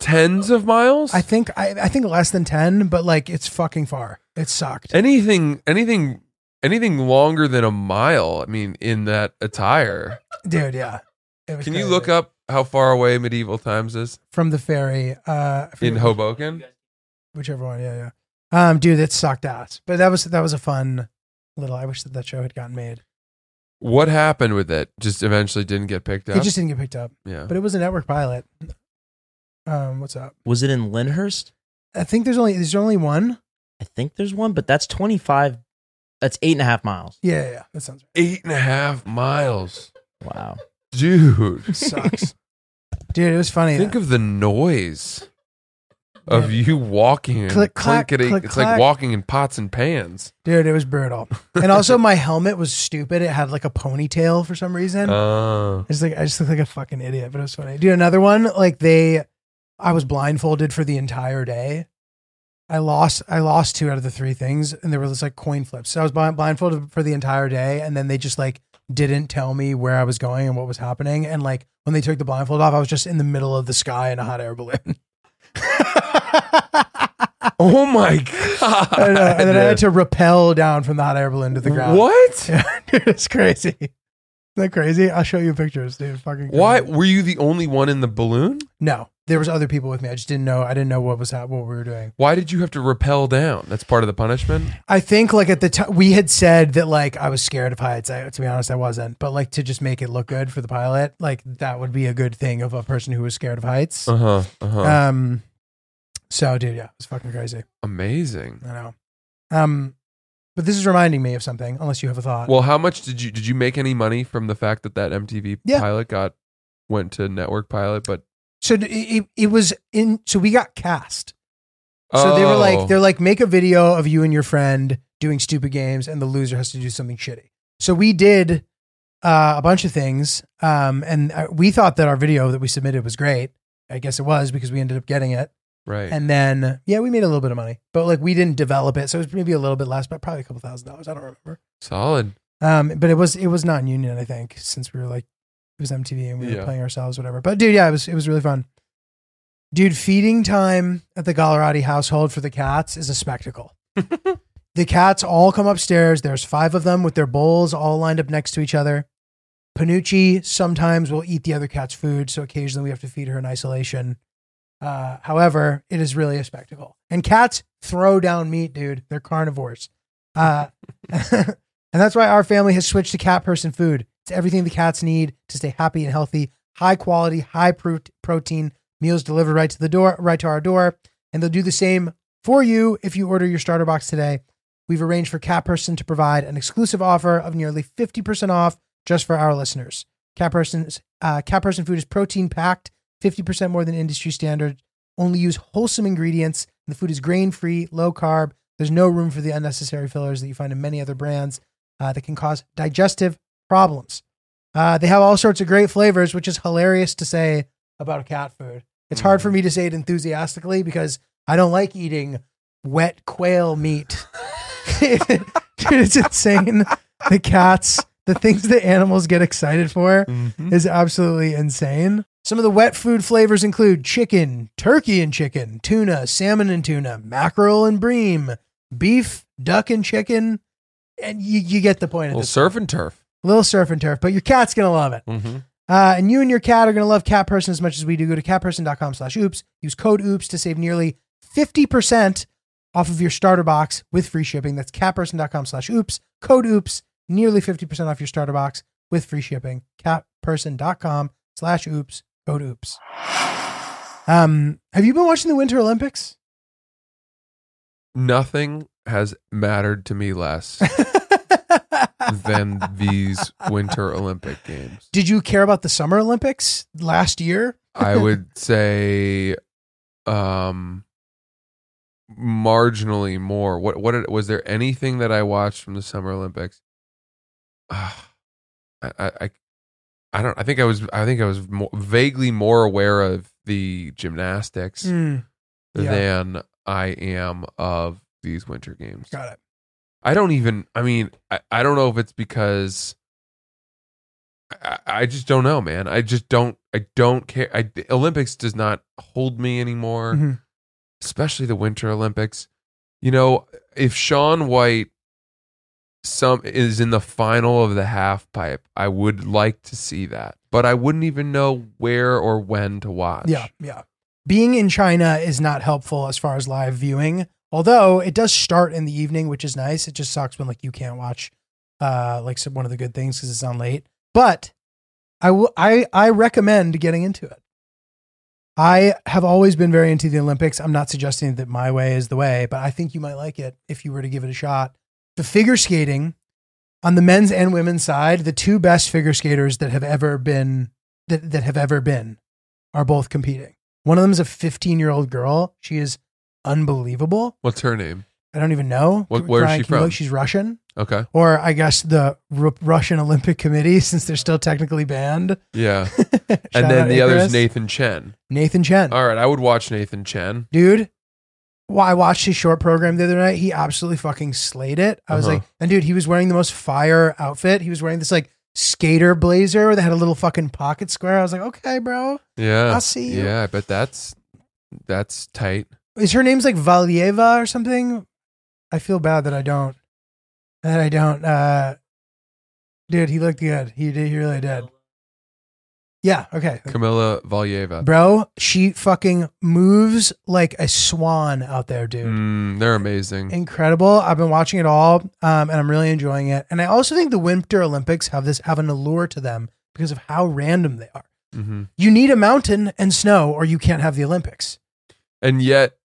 tens of miles. I think I, I think less than ten, but like it's fucking far. It sucked. anything, anything, anything longer than a mile. I mean, in that attire. Dude, yeah. It was Can you crazy. look up how far away medieval times is from the ferry? Uh, in Hoboken? Whichever one. Yeah, yeah. Um, dude, it sucked ass. But that was that was a fun little. I wish that that show had gotten made. What happened with it? Just eventually didn't get picked up. It just didn't get picked up. yeah. But it was a network pilot. Um, what's up? Was it in Lyndhurst? I think there's only there's only one. I think there's one, but that's 25. That's eight and a half miles. Yeah, yeah, yeah. That sounds right. Eight and a half miles, Wow. dude. It sucks. (laughs) Dude, it was funny. Think of the noise of Yeah. you walking and Click, clack, clinketing. click, it's clack. like walking in pots and pans. Dude, it was brutal. (laughs) And also my helmet was stupid. It had like a ponytail for some reason. Uh, I just like I just looked like a fucking idiot, but it was funny. Dude, another one, like they I was blindfolded for the entire day. I lost I lost two out of the three things and there was like coin flips. So I was blindfolded for the entire day and then they just like didn't tell me where I was going and what was happening and like when they took the blindfold off I was just in the middle of the sky in a hot air balloon. (laughs) (laughs) oh my (laughs) god! and, uh, and then I had to rappel down from the hot air balloon to the ground. What? Yeah, (laughs) dude, it's crazy. Isn't that crazy? I'll show you pictures, dude. Fucking crazy. Why were you the only one in the balloon? No, there was other people with me. I just didn't know. I didn't know what was hap- what we were doing. Why did you have to rappel down? That's part of the punishment. I think like at the time we had said that like I was scared of heights. I, to be honest, I wasn't. But like to just make it look good for the pilot, like that would be a good thing of a person who was scared of heights. Uh huh. Uh huh. Um. So, dude, yeah, it was fucking crazy. Amazing. I know. Um, but this is reminding me of something. Unless you have a thought. Well, how much did you did you make any money from the fact that that MTV Yeah. pilot got went to network pilot, but So it, it, was in. So we got cast. So they were Oh. like, they're like, make a video of you and your friend doing stupid games, and the loser has to do something shitty. So we did uh, a bunch of things, um, and uh, we thought that our video that we submitted was great. I guess it was because we ended up getting it, right. and then yeah, we made a little bit of money, but like we didn't develop it, so it was maybe a little bit less, but probably a couple thousand dollars. I don't remember. Solid. Um, but it was it was non union, I think, since we were like it was MTV and we were playing ourselves, whatever. But dude, yeah, it was it was really fun. Dude, feeding time at the Gallarotti household for the cats is a spectacle. (laughs) the cats all come upstairs. There's five of them with their bowls all lined up next to each other. Panucci sometimes will eat the other cat's food, so occasionally we have to feed her in isolation. Uh, however, it is really a spectacle. And cats throw down meat, dude. They're carnivores. Uh, (laughs) and that's why our family has switched to cat person food. It's everything the cats need to stay happy and healthy. High quality, high pro- protein meals delivered right to the door, right to our door. And they'll do the same for you if you order your starter box today. We've arranged for Cat Person to provide an exclusive offer of nearly 50% off just for our listeners. Cat Person's uh, Cat Person food is protein packed, 50% more than industry standard. Only use wholesome ingredients. The food is grain free, low carb. There's no room for the unnecessary fillers that you find in many other brands uh, that can cause digestive problems. Uh, they have all sorts of great flavors, which is hilarious to say about cat food. It's hard for me to say it enthusiastically because I don't like eating wet quail meat. (laughs) Dude, it's insane. The cats, the things that animals get excited for Mhm. is absolutely insane. Some of the wet food flavors include chicken, turkey and chicken, tuna, salmon and tuna, mackerel and bream, beef, duck and chicken. And you, you get the point this. surf and turf. Little surf and turf, but your cat's going to love it. Mm-hmm. Uh, and you and your cat are going to love Cat Person as much as we do. Go to catperson.com slash oops. Use code oops to save nearly 50% off of your starter box with free shipping. That's catperson.com slash oops. Code oops. Nearly 50% off your starter box with free shipping. Catperson.com slash oops. Code oops. Um, have you been watching the Winter Olympics? Nothing has mattered to me less (laughs) than these Winter Olympic Games. Did you care about the Summer Olympics last year? I would say, um, marginally more. What what did- was there anything that I watched from the Summer Olympics? (sighs) Ah, I, I I don't. I think I was. I think I was more, vaguely more aware of the gymnastics Hmm, yeah. than I am of these Winter Games. got it. I don't even. I mean, I, I don't know if it's because I, I just don't know, man. I just don't. I don't care. I, the Olympics does not hold me anymore, Mhm. especially the Winter Olympics. You know, if Shaun White some is in the final of the half pipe, I would like to see that, but I wouldn't even know where or when to watch. Yeah, yeah. Being in China is not helpful as far as live viewing. Although it does start in the evening, which is nice. It just sucks when like you can't watch uh like some, one of the good things because it's on late. But I will I I recommend getting into it. I have always been very into the Olympics. I'm not suggesting that my way is the way, but I think you might like it if you were to give it a shot. The figure skating on the men's and women's side, the two best figure skaters that have ever been that, that have ever been are both competing. One of them is a 15 year old girl. She is unbelievable. What's her name? I don't even know. What- where is Ryan, she from? She's Russian, Okay. or I guess the Ru- Russian Olympic Committee, (laughs) since they're still technically banned. Yeah. (laughs) And then the other is Nathan Chen. Nathan Chen. All right, I would watch Nathan Chen. dude. Well, I watched his short program the other night. He absolutely fucking slayed it. I was Uh-huh. like, and dude, he was wearing the most fire outfit. He was wearing this like skater blazer that had a little fucking pocket square. I was like, okay, bro. Yeah. I'll see you. Yeah, I bet that's that's tight. Is her name's like Valieva or something? I feel bad that I don't. That I don't. Uh, dude, he looked good. He did. He really did. Yeah. Okay. Kamila Valieva. Bro, she fucking moves like a swan out there, dude. Mm, they're amazing. incredible. I've been watching it all, um, and I'm really enjoying it. And I also think the Winter Olympics have this have an allure to them because of how random they are. hmm You need a mountain and snow, or you can't have the Olympics. And yet,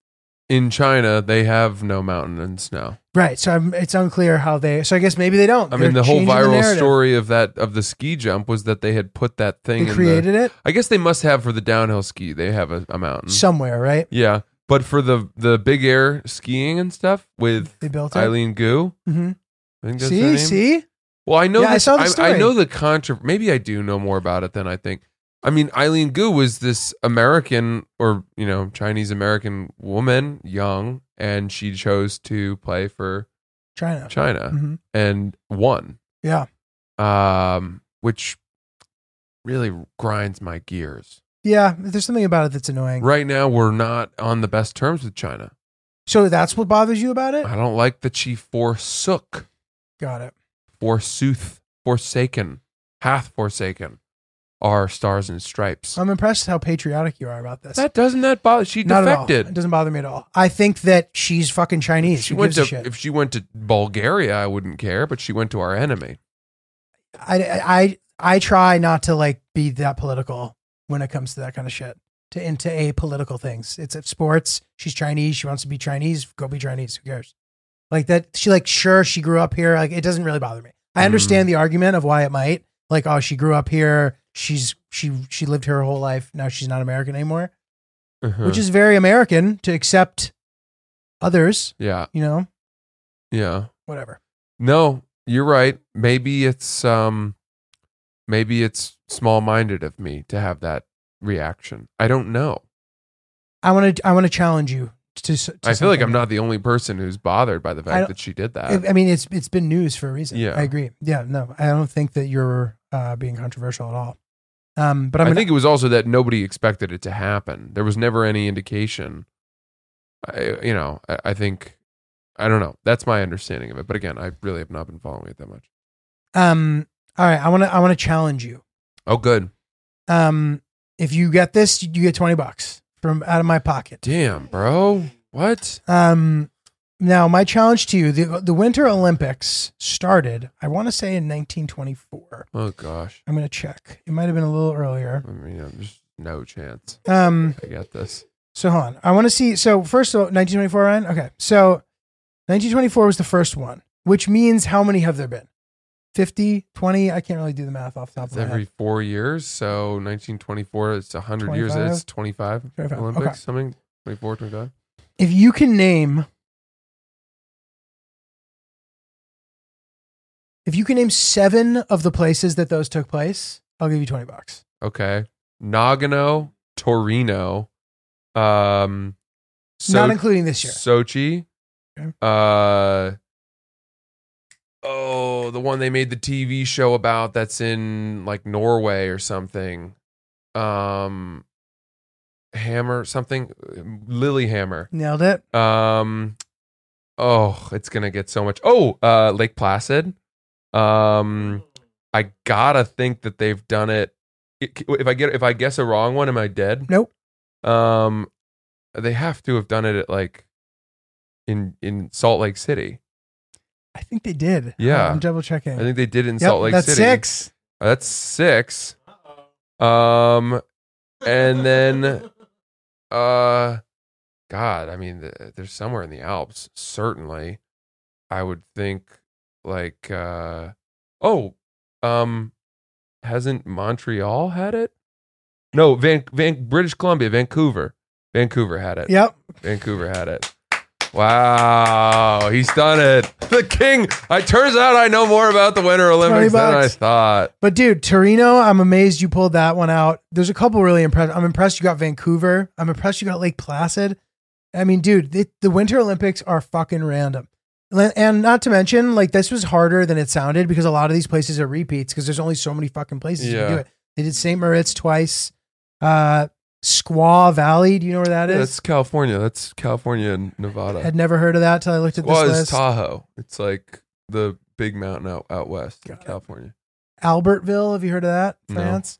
in China, they have no mountain and snow. Right. So I'm, it's unclear how they. So I guess maybe they don't. I mean, They're the whole viral narrative. story of that of the ski jump was that they had put that thing. They in created the, it I guess they must have for the downhill ski. They have a, a mountain. somewhere, right? yeah, but for the the big air skiing and stuff with They built it. Eileen Gu. Mhm. I think that's. See, see. Well, I know. Yeah, I saw the story. I, story. know the contra. Maybe I do know more about it than I think. I mean, Eileen Gu was this American or you know Chinese American woman, young, and she chose to play for China. China Mhm. and won. Yeah. Um, which really grinds my gears. Yeah. There's something about it that's annoying. Right now, we're not on the best terms with China. So that's what bothers you about it? I don't like that she forsook, Got it. forsooth, forsaken, hath forsaken our stars and stripes. I'm impressed how patriotic you are about this. That doesn't that bother? She Not at all. It defected. doesn't bother me at all. I think that she's fucking Chinese. She Who went gives to shit? if she went to Bulgaria, I wouldn't care, but she went to our enemy. I, I I try not to like be that political when it comes to that kind of shit. To into apolitical things. It's at sports. She's Chinese. She wants to be Chinese. Go be Chinese. Who cares? Like that. She like sure she grew up here. Like it doesn't really bother me. I understand mm. the argument of why it might. Like oh she grew up here. She's she she lived her whole life. Now she's not American anymore, Uh-huh. which is very American to accept others. yeah, You know yeah. whatever. No, you're right. Maybe it's um maybe it's small-minded of me to have that reaction. I don't know. I want to I want to challenge you to. to I feel like. I'm not the only person who's bothered by the fact that she did that. I mean, it's it's been news for a reason. Yeah. I agree. Yeah, no, I don't think that you're uh, being controversial at all. Um, but I'm I think it was also that nobody expected it to happen. There was never any indication. I, you know, I, I think I don't know. That's my understanding of it. But again, I really have not been following it that much. um, all right, I want to I want to challenge you. Oh, good. Um, if you get this, you get twenty bucks from out of my pocket. Damn, bro. What? Um, now my challenge to you: the the Winter Olympics started. I want to say in 1924. Oh gosh. I'm gonna check. It might have been a little earlier. I mean, there's no chance. Um, I get this. So hold on. I want to see. So first of all, 1924, Ryan. Okay. So 1924 was the first one, which means how many have there been? 50, 20? I can't really do the math off the top It's of my every head. four years. So 1924, it's 100 years. It's 25, 25, Olympics, okay. something. 24, 25. If you can name, if you can name seven of the places that those took place, I'll give you 20 bucks. Okay. Nagano, Torino, um, Not including this year. Sochi. Okay. Uh, oh, the one they made the TV show about that's in like Norway or something. Um, Hammer, something, Lillehammer. Nailed it. Um, oh, it's gonna get so much. Oh, uh, Lake Placid. Um, I gotta think that they've done it. If I get if I guess a wrong one, am I dead? Nope. Um, they have to have done it at like in in Salt Lake City. I think they did. Yeah. I'm double checking. I think they did in Yep, Salt Lake that's City. six. Uh, That's six. Um, and then, uh, God, I mean, there's somewhere in the Alps. Certainly, I would think like, uh, oh, um, hasn't Montreal had it? No, Van, Van, British Columbia, Vancouver, Vancouver had it. Yep. Vancouver had it. Wow, he's done it. The king. I turns out I know more about the Winter Olympics than I thought. But dude, Torino, I'm amazed you pulled that one out. There's a couple really impressed. I'm impressed you got Vancouver. I'm impressed you got Lake Placid. I mean, dude, the, the Winter Olympics are fucking random. And not to mention, like this was harder than it sounded because a lot of these places are repeats because there's only so many fucking places you can do it. They did St. Moritz twice. Uh, Squaw Valley. Do you know where that is? Yeah, that's California. That's California and Nevada. I had never heard of that till I looked at this Well, it's list. Tahoe. It's like the big mountain out, out west in. California. Albertville. Have you heard of that? No. France.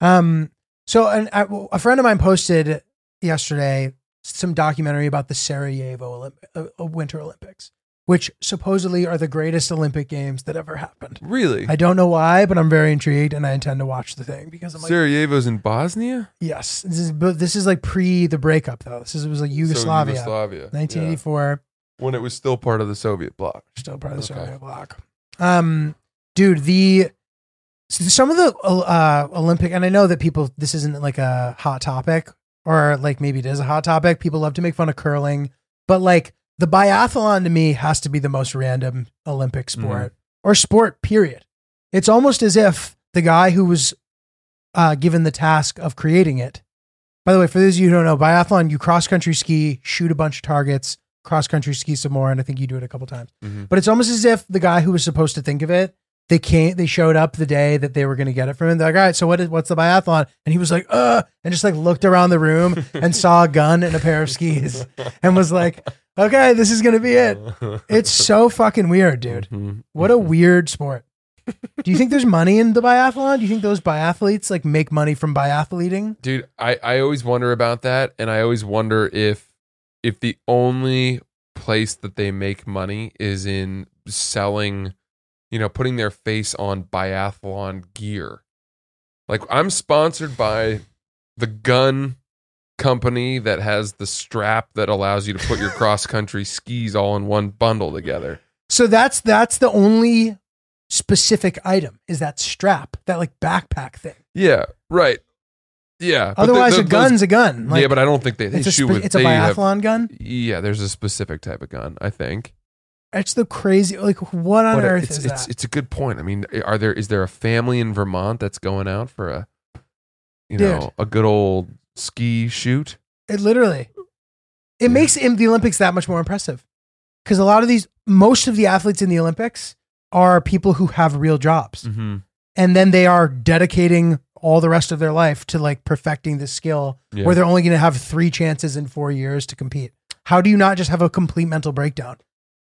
Um. So, an, I, a friend of mine posted yesterday some documentary about the Sarajevo Olymp- uh, uh, Winter Olympics, which supposedly are the greatest Olympic games that ever happened. Really? I don't know why, but I'm very intrigued and I intend to watch the thing because I'm like, Sarajevo's in Bosnia? yes, this is but this is like pre the breakup though. This is it was like So Yugoslavia, Yugoslavia. 1984, Yeah. When it was still part of the Soviet bloc. still part of the Okay. Soviet bloc. Um, dude, the so some of the uh, Olympic, and I know that people this isn't like a hot topic, or like maybe it is a hot topic. People love to make fun of curling, but like the biathlon to me has to be the most random Olympic sport or sport. Period. It's almost as if the guy who was uh, given the task of creating it. By the way, for those of you who don't know, biathlon, you cross country ski, shoot a bunch of targets, cross country ski some more, and I think you do it a couple times. Mhm. But it's almost as if the guy who was supposed to think of it, they came, they showed up the day that they were going to get it from him. They're like, all right, so what is what's the biathlon? And he was like, uh, and just like looked around the room (laughs) and saw a gun and a pair of skis and was like, okay, this is going to be it. It's so fucking weird, dude. (laughs) Mhm. What a weird sport. Do you think there's money in the biathlon? Do you think those biathletes like make money from biathleting? Dude, I, I always wonder about that, and I always wonder if if the only place that they make money is in selling, you know, putting their face on biathlon gear. Like I'm sponsored by the gun company that has the strap that allows you to put your (laughs) cross country skis all in one bundle together. So that's that's the only specific item is that strap, that like backpack thing. Yeah, right. Yeah. but the- Otherwise, the- a gun's a gun. Like, yeah, but I don't think they, they it's a spe- with. it's a they have- biathlon gun. Yeah, there's a specific type of gun, I think. It's the crazy. Like, what on But earth it's is it's that? it's a good point. I mean, are there is there a family in Vermont that's going out for a you Dude. know, a good old ski shoot? It literally. It Yeah. makes the Olympics that much more impressive because a lot of these, most of the athletes in the Olympics are people who have real jobs, Mm-hmm. and then they are dedicating all the rest of their life to like perfecting this skill, Yeah. where they're only going to have three chances in four years to compete. How do you not just have a complete mental breakdown?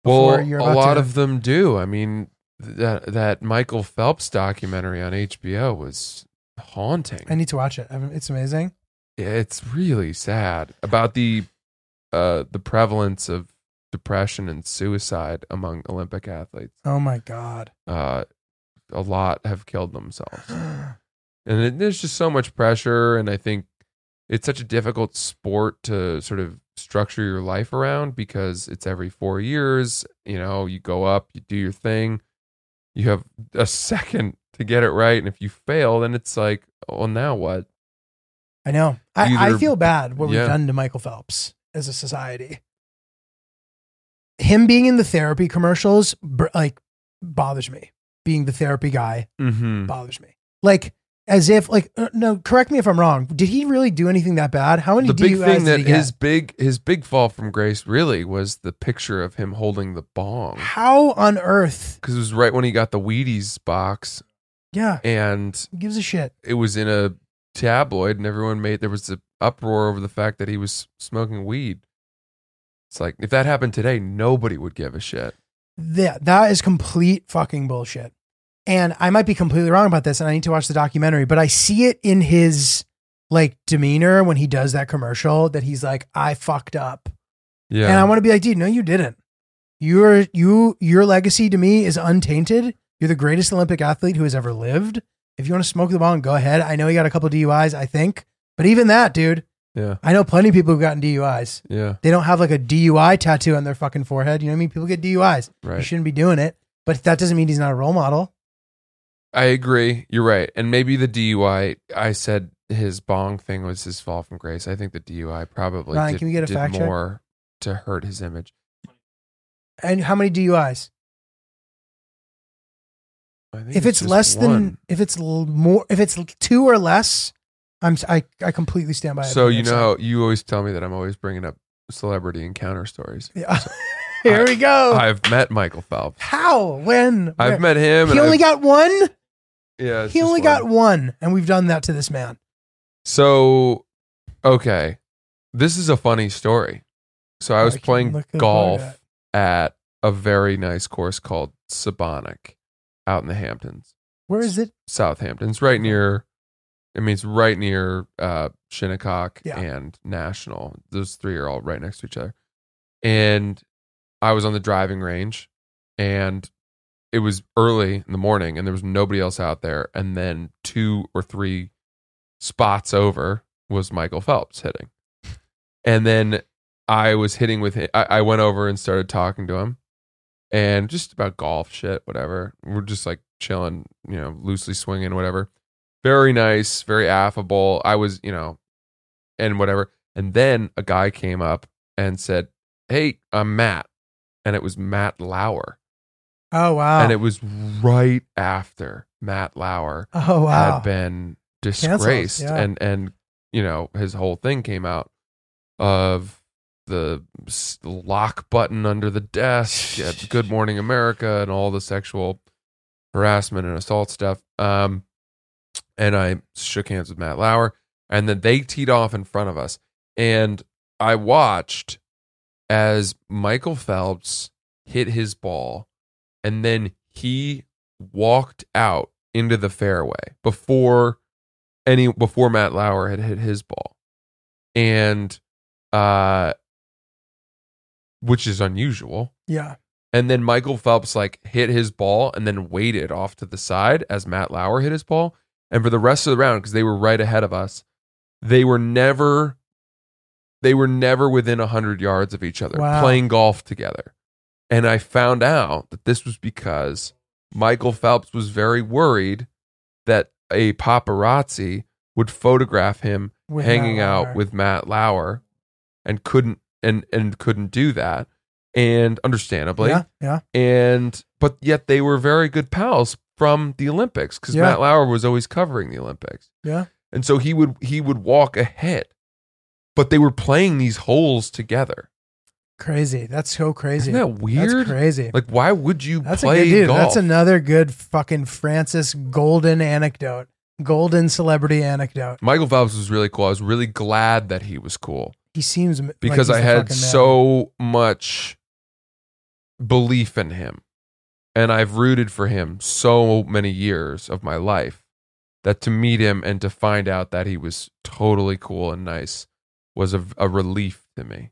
Well, a lot to- of them do. I mean, that that Michael Phelps documentary on HBO was haunting. I need to watch it. I mean, It's amazing. it's really sad about the uh the prevalence of depression and suicide among Olympic athletes. Oh my god. Uh a lot have killed themselves. (gasps) and it, there's just so much pressure and i think it's such a difficult sport to sort of structure your life around because it's every four years you know you go up you do your thing you have a (laughs) second to get it right and if you fail then it's like well now what I know. I, I feel bad what yeah. we've done to Michael Phelps as a society. Him being in the therapy commercials, like, bothers me. Being the therapy guy mm-hmm. bothers me. Like, as if, like, uh, no, correct me if I'm wrong. Did he really do anything that bad? How many the big thing that his big his big fall from grace really was the picture of him holding the bong How on earth? because it was right when he got the wheaties box Yeah, and who gives a shit. it was in a tabloid and everyone made there was an uproar over the fact that he was smoking weed. It's like if that happened today, nobody would give a shit. That that is complete fucking bullshit. And I might be completely wrong about this, and I need to watch the documentary, but I see it in his like demeanor when he does that commercial that he's like, I fucked up. Yeah. And I want to be like, dude, no, you didn't. Your you your legacy to me is untainted. You're the greatest Olympic athlete who has ever lived. If you want to smoke the bong, go ahead. I know you got a couple DUIs, I think. But even that, dude, yeah. I know plenty of people who've gotten DUIs. Yeah. They don't have like a DUI tattoo on their fucking forehead. You know what I mean? People get DUIs. Right. You shouldn't be doing it. But that doesn't mean he's not a role model. I agree. You're right. And maybe the DUI I said his bong thing was his fall from grace. I think the DUI probably Ryan, did, can we get a did fact check? more to hurt his image. And how many DUIs? I think If it's just less than, if it's l- more, if it's two or less, I'm I, I completely stand by it. So you know how you always tell me that I'm always bringing up celebrity encounter stories. Yeah. (laughs) Here we go. I've met Michael Phelps. how? When? I've Where? met him. He and only I've- got one. Yeah. He only got one, and we've done that to this man. So, okay, this is a funny story. So I I was can playing golf at a very nice course called Sebonack out in the Hamptons, Where is it? Southampton. It's right near. I mean, it's right near uh, Shinnecock Yeah. and National. Those three are all right next to each other. And I was on the driving range and it was early in the morning and there was nobody else out there. And then two or three spots over was Michael Phelps hitting. And then I was hitting with him. I, I went over and started talking to him and just about golf shit, whatever. We're just like chilling, you know, loosely swinging, whatever. Very nice, very affable. I was, you know, and whatever. And then a guy came up and said, Hey, I'm Matt. And it was Matt Lauer. Oh wow. And it was right after Matt Lauer oh wow. had been disgraced yeah. and and you know his whole thing came out of the lock button under the desk (laughs) at Good Morning America and all the sexual harassment and assault stuff. Um, and I shook hands with Matt Lauer, and then they teed off in front of us, and I watched as Michael Phelps hit his ball, and then he walked out into the fairway before any before Matt Lauer had hit his ball, and uh, which is unusual. yeah. And then Michael Phelps like hit his ball and then waited off to the side as Matt Lauer hit his ball. And for the rest of the round, because they were right ahead of us, they were never they were never within a hundred yards of each other Wow. playing golf together. And I found out that this was because Michael Phelps was very worried that a paparazzi would photograph him With hanging out with Matt Lauer and couldn't and and couldn't do that. And understandably, Yeah. Yeah. and but yet they were very good pals from the Olympics because Yeah. Matt Lauer was always covering the Olympics, Yeah. and so he would he would walk ahead, but they were playing these holes together. Crazy. That's so crazy. Isn't that weird? That's crazy. Like, why would you That's a play good dude. golf? That's another good fucking Francis Golden anecdote. Golden celebrity anecdote. Michael Phelps was really cool. I was really glad that he was cool He seems because like I had so much belief in him, and I've rooted for him so many years of my life that to meet him and to find out that he was totally cool and nice was a, a relief to me.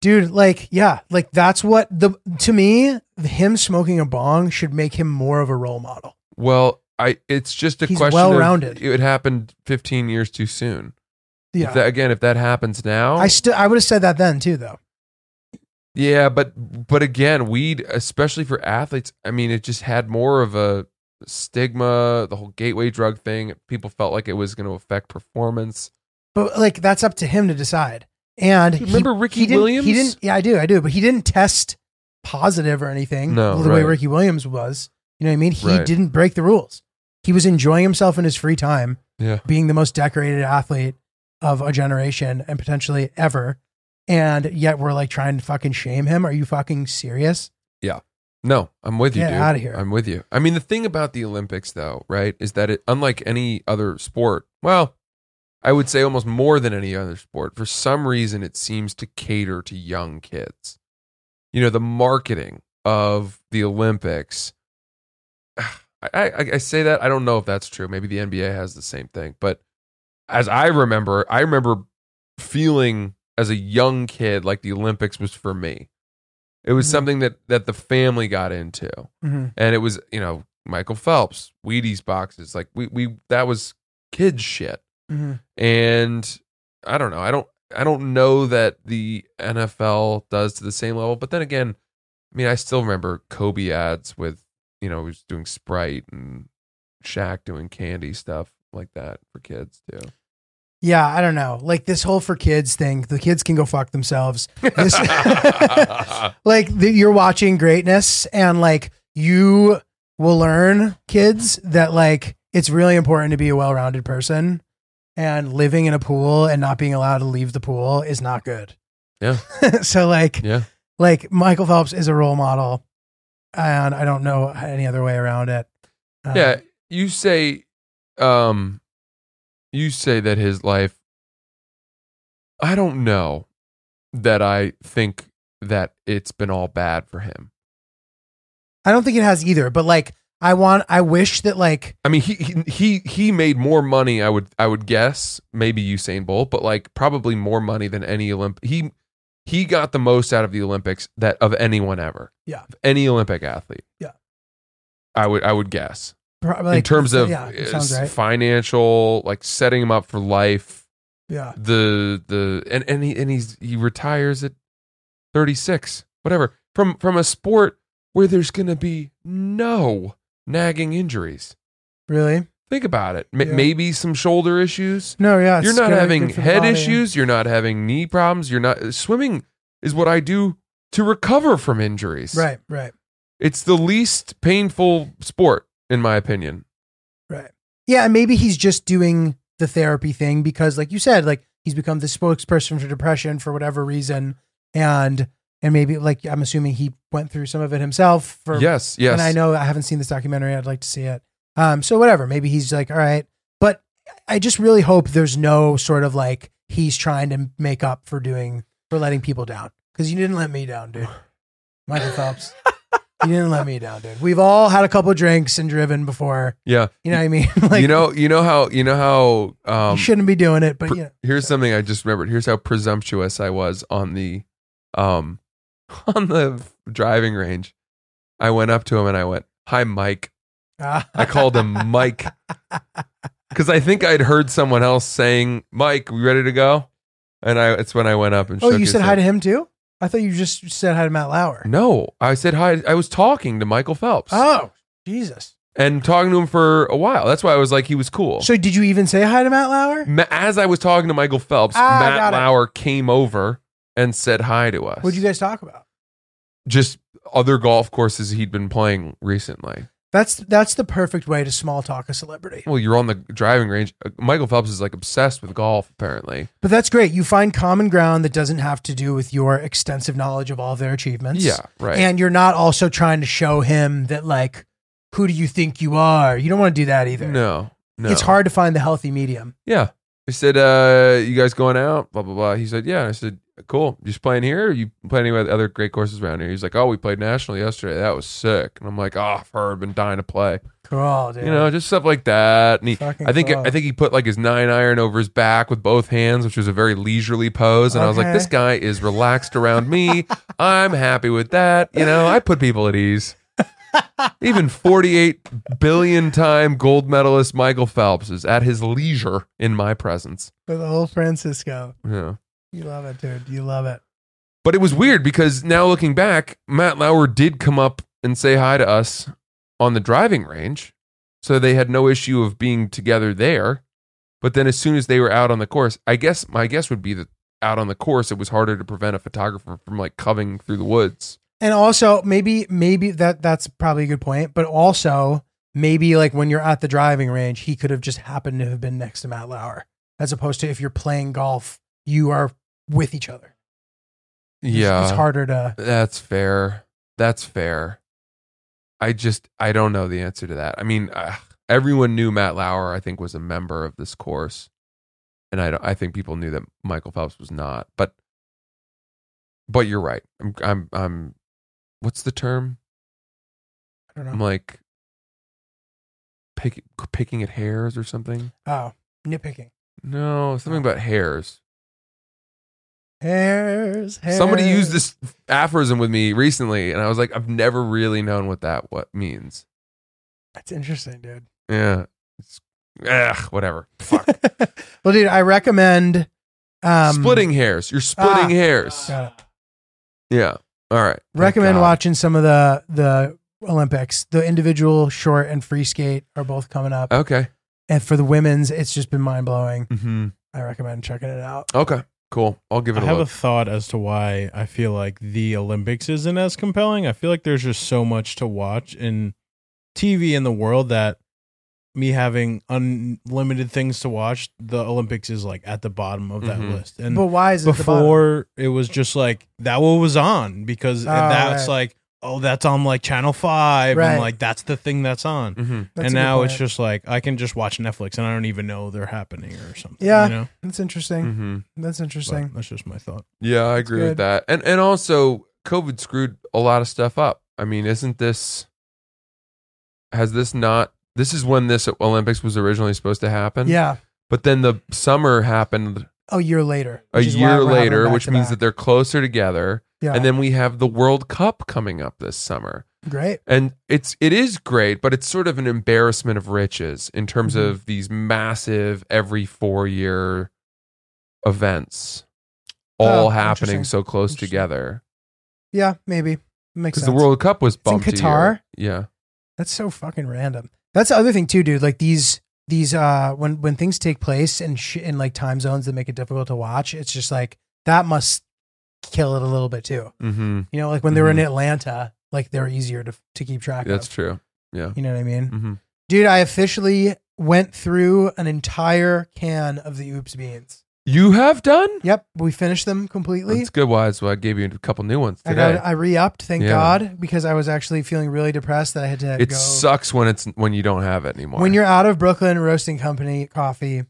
Dude. Like, yeah, like that's what the to me, him smoking a bong should make him more of a role model. Well, I it's just a He's question. well-rounded. Of, it happened 15 years too soon. Yeah, If that, again, if that happens now, I still I would have said that then too, though. Yeah, but but again, weed, especially for athletes, I mean, it just had more of a stigma. The whole gateway drug thing, people felt like it was going to affect performance. But like that's up to him to decide. And he- Remember Ricky he didn't- Williams? He didn't. Yeah, I do. I do. But he didn't test positive or anything. No, the way. Ricky Williams was. You know what I mean? He Right. didn't break the rules. He was enjoying himself in his free time, Yeah, being the most decorated athlete of a generation and potentially ever. And yet we're like trying to fucking shame him. Are you fucking serious? Yeah. No, I'm with you, Get dude. of here. I'm with you. I mean, the thing about the Olympics, though, right, is that it, unlike any other sport, well, I would say almost more than any other sport, for some reason, it seems to cater to young kids. You know, the marketing of the Olympics. (sighs) I, I, I say that I don't know if that's true. Maybe the NBA has the same thing, but as I remember, I remember feeling as a young kid like the Olympics was for me. It was Mhm. something that that the family got into Mm-hmm. and it was you know Michael Phelps, Wheaties boxes, like we we that was kids shit, Mm-hmm. and I don't know, I don't I don't know that the NFL does to the same level, but then again, I mean I still remember Kobe ads with you know he was doing Sprite and Shaq doing candy stuff like that for kids too. Yeah, I don't know. Like this whole for kids thing, the kids can go fuck themselves. This, (laughs) (laughs) like the, you're watching greatness and like you will learn kids that like it's really important to be a well-rounded person and living in a pool and not being allowed to leave the pool is not good. Yeah. (laughs) so like yeah, like Michael Phelps is a role model and I don't know any other way around it. Uh, yeah. You say, um, you say that his life. I don't know that I think that it's been all bad for him. I don't think it has either, but like I want I wish that like I mean, he he he made more money. I would I would guess maybe Usain Bolt, but like probably more money than any Olymp. He he got the most out of the Olympics that of anyone ever. Yeah. Any Olympic athlete. Yeah. I would I would guess. Pro- in terms of yeah, right. financial, like setting him up for life. Yeah. The the and and he and he's he retires at 36. Whatever. From from a sport where there's going to be no nagging injuries. Really? Think about it. M- Yeah. Maybe some shoulder issues. No, yeah. you're not having good for the head issues. You're not having knee problems. You're not swimming is what I do to recover from injuries. Right, right, It's the least painful sport, in my opinion. right. Yeah, and maybe he's just doing the therapy thing because, like you said, like he's become the spokesperson for depression for whatever reason, and and maybe like I'm assuming he went through some of it himself. For yes, yes. And I know I haven't seen this documentary. I'd like to see it. Um, so whatever. Maybe he's like, all right. But I just really hope there's no sort of like he's trying to make up for doing for letting people down because you didn't let me down, dude. (sighs) Michael Phelps, you didn't let me down, dude. We've all had a couple drinks and driven before. Yeah. You know what I mean? (laughs) like you know, you know how you know how um you shouldn't be doing it, but pre- know, here's something I just remembered. Here's how presumptuous I was on the um (laughs) on the driving range. I went up to him and I went, "Hi, Mike." I called him (laughs) Mike because I think I'd heard someone else saying, "Mike, we ready to go?" And I it's when I went up and Oh, shook you his said hi hand. to him too? I thought you just said hi to Matt Lauer. No, I said hi. I was talking to Michael Phelps Oh, Jesus. and talking to him for a while. That's why I was like, he was cool. So did you even say hi to Matt Lauer? Ma- As I was talking to Michael Phelps, Ah, Matt got it. Lauer came over and said hi to us. What'd you guys talk about? Just other golf courses he'd been playing recently. That's that's the perfect way to small talk a celebrity. Well, you're on the driving range. Uh, Michael Phelps is like obsessed with golf, apparently. But that's great. You find common ground that doesn't have to do with your extensive knowledge of all of their achievements. Yeah, right. And you're not also trying to show him that like, who do you think you are? You don't want to do that either. no, no. It's hard to find the healthy medium. Yeah. I said, uh, you guys going out? Blah, blah, blah. He said, yeah. I said, cool. You just playing here or you playing any other great courses around here? He's like, oh, we played national yesterday. That was sick. And I'm like, oh, I've heard, been dying to play. Cool, dude. You know, just stuff like that. And he, Fucking I think, cool. I think he put like his nine iron over his back with both hands, which was a very leisurely pose. And I was like, Okay. this guy is relaxed around me. I'm happy with that. You know, I put people at ease. (laughs) Even 48 billion time gold medalist Michael Phelps is at his leisure in my presence. For the whole Francisco. Yeah. You love it, dude. You love it. But it was weird because now looking back, Matt Lauer did come up and say hi to us on the driving range. So they had no issue of being together there. But then as soon as they were out on the course, I guess my guess would be that out on the course, it was harder to prevent a photographer from like coming through the woods. And also maybe maybe that that's probably a good point, but also maybe like when you're at the driving range, he could have just happened to have been next to Matt Lauer, as opposed to if you're playing golf, you are with each other. It's- Yeah. it's harder to. That's fair. That's fair. I just I don't know the answer to that. I mean, uh, everyone knew Matt Lauer. I think was a member of this course, and I don't. I think people knew that Michael Phelps was not. But but you're right. I'm I'm I'm. What's the term? I don't know. I'm like pick, picking at hairs or something. Oh, nitpicking. No, something about hairs. Hairs, hairs. Somebody used this aphorism with me recently, and I was like, I've never really known what that what means. That's interesting, dude. Yeah. It's, ugh, whatever. Fuck. (laughs) well, dude, I recommend um, splitting hairs. You're splitting ah, hairs. Yeah. All right. Recommend watching some of the the Olympics. The individual short and free skate are both coming up, Okay. and for the women's, it's just been mind blowing. Mm-hmm. I recommend checking it out. Okay. Cool. I'll give it I a have a thought as to why I feel like the Olympics isn't as compelling. I feel like there's just so much to watch in TV in the world that me having unlimited things to watch, the Olympics is like at the bottom of that Mhm. list. And but why is it the bottom? before it was just like that what was on because Oh, that's right. like oh that's on like channel 5 Right. and like that's the thing that's on. mm-hmm. That's a and now it's point. just like I can just watch Netflix and I don't even know they're happening or something. Yeah. You know? That's interesting. Mm-hmm. That's But interesting. that's just my thought. Yeah, I agree good. with that. And and also COVID screwed a lot of stuff up. I mean, isn't this has this not this is when this Olympics was originally supposed to happen? Yeah, But then the summer happened a year later. a which is why year we're having them later, back which to means back. that they're closer together. Yeah. And then we have the World Cup coming up this summer. great. And it's it is great, but it's sort of an embarrassment of riches in terms Mhm. of these massive every four year events all Oh, happening so close together. Yeah, maybe makes Because sense. the World Cup was in bumped a year. Qatar? Yeah. That's so fucking random. That's the other thing too, dude. Like these these uh when when things take place in sh- in like time zones that make it difficult to watch, it's just like that must kill it a little bit too. Mm-hmm. You know, like when they were in Mhm. Atlanta, like they're easier to to keep track That's of. true. Yeah. You know what I mean? Mm-hmm. Dude, I officially went through an entire can of the Oops beans. You have done? Yep, we finished them completely. That's good, Wise. Well, I gave you a couple new ones I today. got I re-upped, thank Yeah. God, because I was actually feeling really depressed that I had to it go. sucks when it's when you don't have it anymore. When you're out of Brooklyn Roasting Company coffee,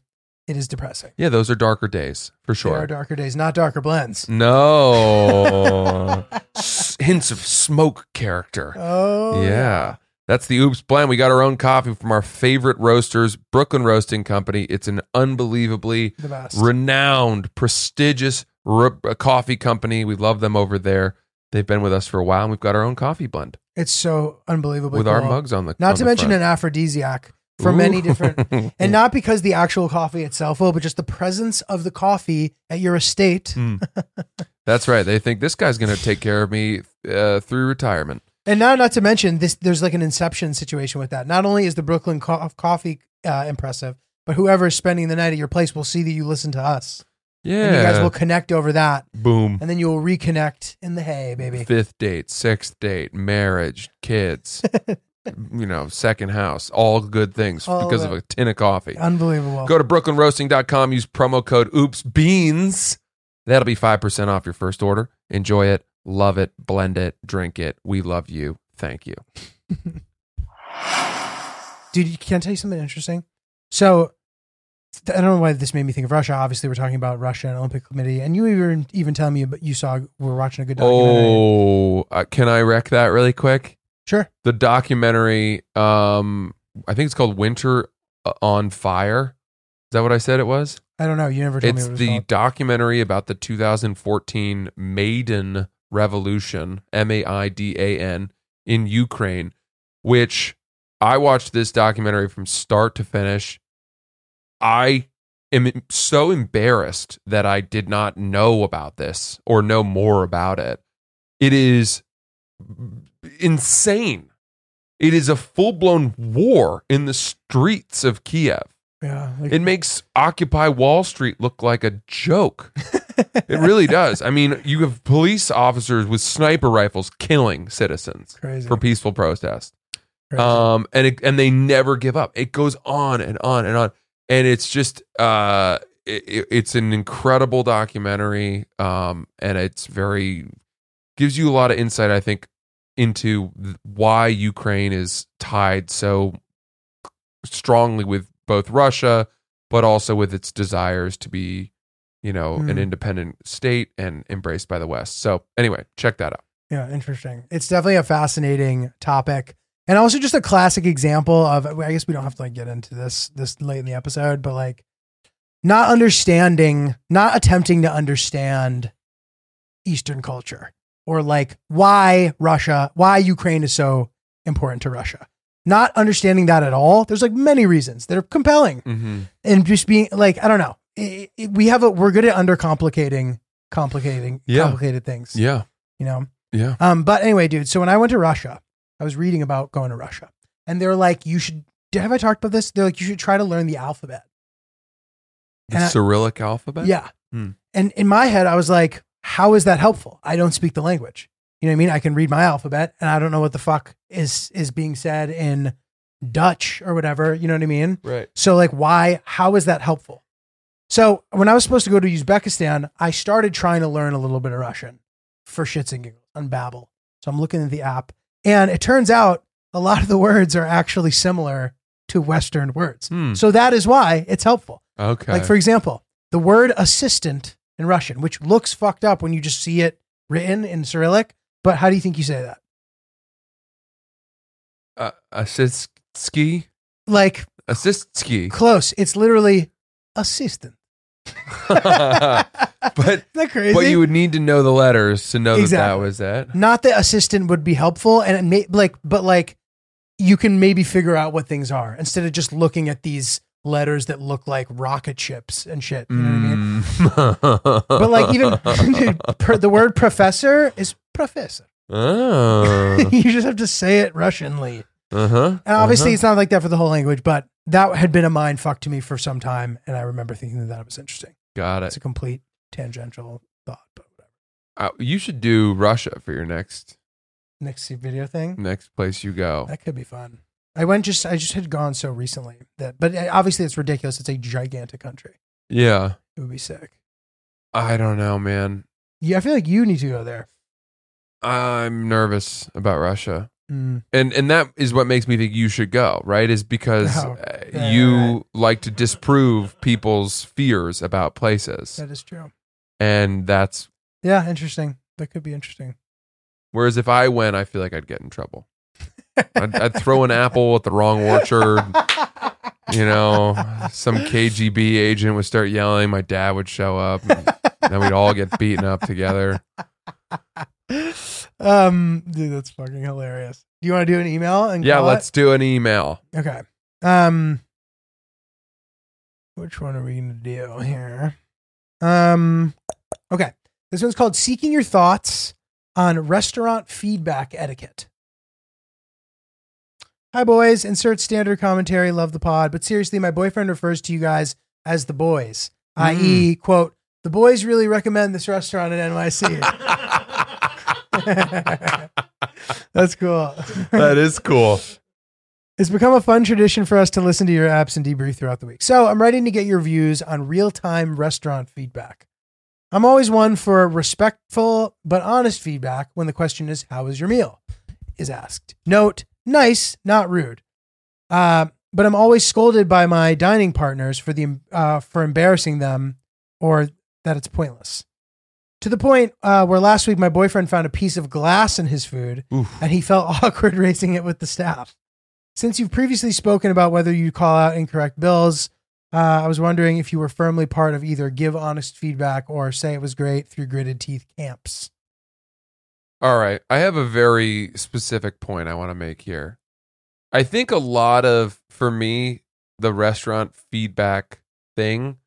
it is depressing. yeah, those are darker days for There are sure. darker days, not darker blends. No (laughs) S- hints of smoke character. Oh yeah. That's the Oops blend. We got our own coffee from our favorite roasters, Brooklyn Roasting Company. It's an unbelievably renowned, prestigious r- uh, coffee company. We love them over there. They've been with us for a while, and we've got our own coffee blend it's so unbelievably with our mugs on the. Coffee. Not on to the mention front. an aphrodisiac for many different, (laughs) and not because the actual coffee itself will, but just the presence of the coffee at your estate. Mm. (laughs) That's right. They think this guy's going to take care of me uh, through retirement. And now, not to mention this, there's like an inception situation with that. Not only is the Brooklyn co- coffee uh, impressive, but whoever is spending the night at your place will see that you listen to us, Yeah. and you guys will connect over that, Boom. and then you will reconnect in the hay, baby. Fifth date, sixth date, marriage, kids, (laughs) you know, second house, all good things All because of of a tin of coffee. Unbelievable. Go to brooklynroasting.com, use promo code OOPSBEANS. That'll be 5% off your first order. Enjoy it, love it, blend it, drink it. We love you. Thank you. (laughs) Dude, can I tell you something interesting? So, I don't know why this made me think of Russia. Obviously, we're talking about Russia and Olympic Committee, and you even even telling me about you saw we're watching a good documentary. Oh, uh, can I wreck that really quick? Sure. The documentary, um, I think it's called Winter uh, on Fire. Is that what I said it was? I don't know. You never told me It's what it the called. documentary about the 2014 Maidan Revolution, M A I D A N, in Ukraine, which I watched this documentary from start to finish. I am so embarrassed that I did not know about this or know more about it. It is insane. It is a full blown war in the streets of Kiev. Yeah. like- It makes Occupy Wall Street look like a joke. (laughs) it really does. I mean, you have police officers with sniper rifles killing citizens crazy. for peaceful protest. crazy. Um, and it, and they never give up. It goes on and on and on, and it's just uh, it, it's an incredible documentary. Um, and it's very gives you a lot of insight, I think, into why Ukraine is tied so strongly with both Russia, but also with its desires to be, you know, an Mm. independent state and embraced by the West. So anyway, check that out. Yeah, interesting. It's definitely a fascinating topic. And also just a classic example of I guess we don't have to like get into this this late in the episode, but like not understanding, not attempting to understand Eastern culture or like why Russia, why Ukraine is so important to Russia. Not understanding that at all. There's like many reasons that are compelling Mm-hmm. and just being like, I don't know. It- it- we have a, we're good at undercomplicating, complicating, Yeah. complicated things, Yeah. you know? Yeah. Um, but anyway, dude. So when I went to Russia, I was reading about going to Russia, and they're like, "You should." Have I talked about this? They're like, "You should try to learn the alphabet." The And I- Cyrillic alphabet? Yeah. Hmm. And in my head, I was like, "How is that helpful? I don't speak the language. You know what I mean? I can read my alphabet, and I don't know what the fuck is is being said in Dutch or whatever. You know what I mean? Right. So like why how is that helpful? So when I was supposed to go to Uzbekistan, I started trying to learn a little bit of Russian for shits and giggles on Babbel. So I'm looking at the app and it turns out a lot of the words are actually similar to Western words. Hmm. So that is why it's helpful. Okay. Like for example, the word assistant in Russian, which looks fucked up when you just see it written in Cyrillic, but how do you think you say that? uh, assistski? Like Assistski. close. It's literally assistant. (laughs) but that crazy? but you would need to know the letters to know that that was it. not the assistant would be helpful and it may like but like you can maybe figure out what things are instead of just looking at these letters that look like rocket ships and shit you know what i mean Mm. but like even (laughs) dude, the word professor is professor (laughs) oh. (laughs) you just have to say it russianly Uh-huh. and obviously it's not like that for the whole language but that had been a mind fuck to me for some time and i remember thinking that that was interesting Got it. it's a complete tangential thought but whatever Uh, you should do Russia for your next next video thing next place you go. That could be fun. I went just I just had gone so recently that, but uh, obviously it's ridiculous. It's a gigantic country. Yeah. It would be sick. I don't know, man. Yeah, I feel like you need to go there. I'm nervous about Russia. Mm. And and that is what makes me think you should go, right? Is because Oh, uh, yeah, you right. like to disprove people's fears about places. That is true. And that's Yeah, interesting. That could be interesting. whereas if I went, I feel like I'd get in trouble. I'd, I'd throw an apple at the wrong orchard. You know, some KGB agent would start yelling. My dad would show up. And then we'd all get beaten up together. um, dude, that's fucking hilarious. Do you want to do an email and Yeah, let's do an email. Okay. Um, which one are we gonna do here? Um, okay. This one's called "Seeking Your Thoughts on Restaurant Feedback Etiquette." Hi, boys. Insert standard commentary. Love the pod, but seriously, my boyfriend refers to you guys as the boys, i.e., hmm. quote, "The boys really recommend this restaurant in NYC." (laughs) (laughs) That's cool. That is cool. It's become a fun tradition for us to listen to your apps and debrief throughout the week. So I'm writing to get your views on real time restaurant feedback. I'm always one for respectful but honest feedback when the question is, How was your meal? is asked. Note, nice, not rude. Uh, but I'm always scolded by my dining partners for the uh, for embarrassing them or that it's pointless. To the point uh, where last week my boyfriend found a piece of glass in his food Oof. and he felt (laughs) awkward raising it with the staff. Since you've previously spoken about whether you call out incorrect bills, uh, I was wondering if you were firmly part of either give honest feedback or say it was great through gritted teeth camps. All right. I have a very specific point I want to make here. I think a lot of, for me, the restaurant feedback thing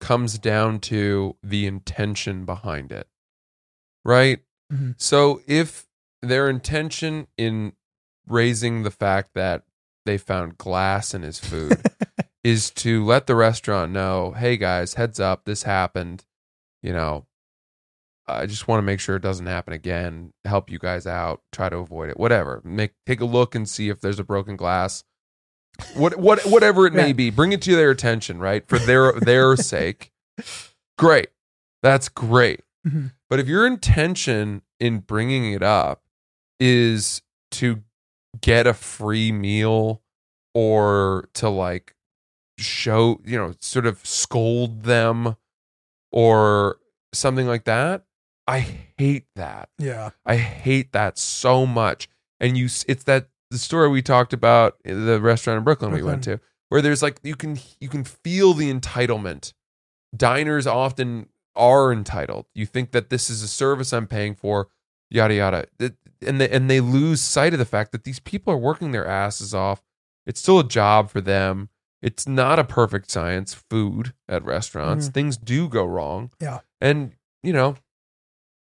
comes down to the intention behind it. Right? Mhm. So if their intention in raising the fact that they found glass in his food (laughs) is to let the restaurant know, hey guys, heads up, this happened. You know, I just want to make sure it doesn't happen again. Help you guys out. Try to avoid it. Whatever. Make take a look and see if there's a broken glass. What what (laughs) whatever it may Yeah. be. Bring it to their attention, right? For their their (laughs) sake. Great. That's great. Mhm. But if your intention in bringing it up is to get a free meal or to like show, you know, sort of scold them or something like that, I hate that. Yeah. I hate that so much. And you, it's that the story we talked about the restaurant in Brooklyn, we went to, where there's like you can you can feel the entitlement. Diners often are entitled. You think that this is a service I'm paying for, yada yada, and they and they lose sight of the fact that these people are working their asses off. It's still a job for them. It's not a perfect science. Food at restaurants, Mhm. things do go wrong. Yeah. and you know,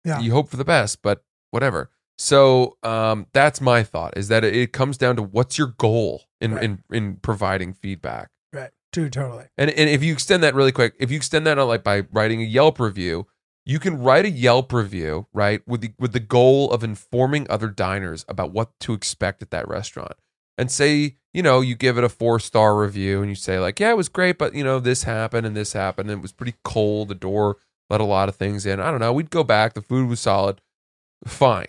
Yeah. you hope for the best, but whatever. So um, that's my thought: is that it, comes down to what's your goal in Right. in in providing feedback. Right. Dude, totally. And and if you extend that really quick, if you extend that out like by writing a Yelp review, you can write a Yelp review, right, with the with the goal of informing other diners about what to expect at that restaurant. And say, you know, you give it a four star review and you say, like, yeah, it was great, but you know, this happened and this happened, and it was pretty cold. The door let a lot of things in. I don't know. We'd go back, the food was solid. Fine.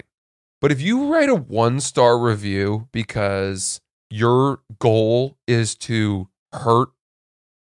But if you write a one star review because your goal is to hurt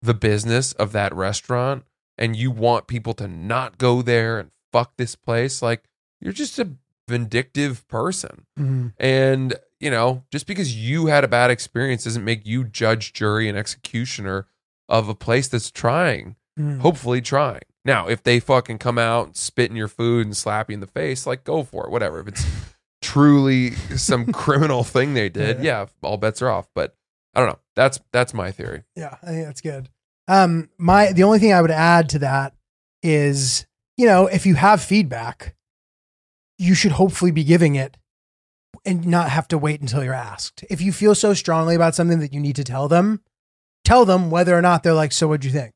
the business of that restaurant and you want people to not go there and fuck this place, like you're just a vindictive person. Mhm. And, you know, just because you had a bad experience doesn't make you judge, jury, and executioner of a place that's trying, Mhm. hopefully trying. Now, if they fucking come out and spit in your food and slap you in the face, like go for it, whatever. If it's (laughs) truly some criminal (laughs) thing they did, yeah, all bets are off. But I don't know. That's that's my theory. Yeah, I think that's good. Um, my the only thing I would add to that is, you know, if you have feedback, you should hopefully be giving it and not have to wait until you're asked. If you feel so strongly about something that you need to tell them, tell them whether or not they're like, "So what'd you think?"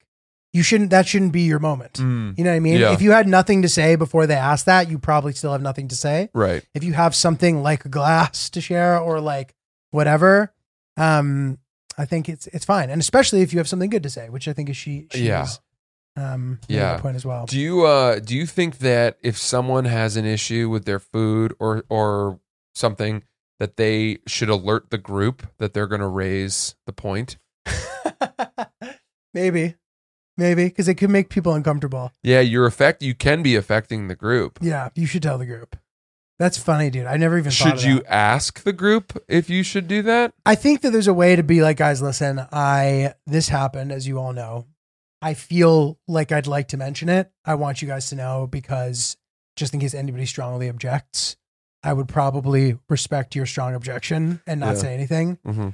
You shouldn't. That shouldn't be your moment. Mm, You know what I mean? Yeah. If you had nothing to say before they asked that, you probably still have nothing to say. right. If you have something like a glass to share or like whatever, um, I think it's it's fine. And especially if you have something good to say, which I think is she. she Yeah. is, um, Yeah. point as well. Do you uh do you think that if someone has an issue with their food or or something that they should alert the group that they're going to raise the point? (laughs) maybe, maybe because it could make people uncomfortable. Yeah, you're affect you can be affecting the group. Yeah, you should tell the group. That's funny, dude. I never even thought Should you that. ask the group if you should do that? I think that there's a way to be like, guys, listen, I this happened, as you all know. I feel like I'd like to mention it. I want you guys to know because just in case anybody strongly objects, I would probably respect your strong objection and not Yeah. say anything. Mm-hmm.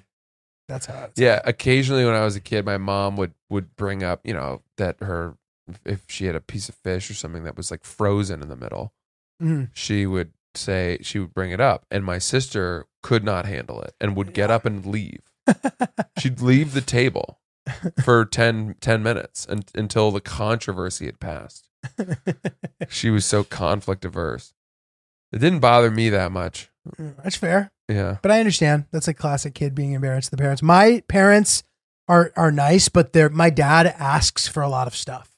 That's how it's Yeah, occasionally when I was a kid, my mom would would bring up, you know, that her if she had a piece of fish or something that was like frozen in the middle, Mhm. she would say she would bring it up, and my sister could not handle it and would get up and leave. (laughs) She'd leave the table for 10, 10 minutes un- until the controversy had passed. (laughs) She was so conflict averse. It didn't bother me that much. That's fair. Yeah. But I understand. That's a classic kid being embarrassed to the parents. My parents are are nice, but they're my dad asks for a lot of stuff.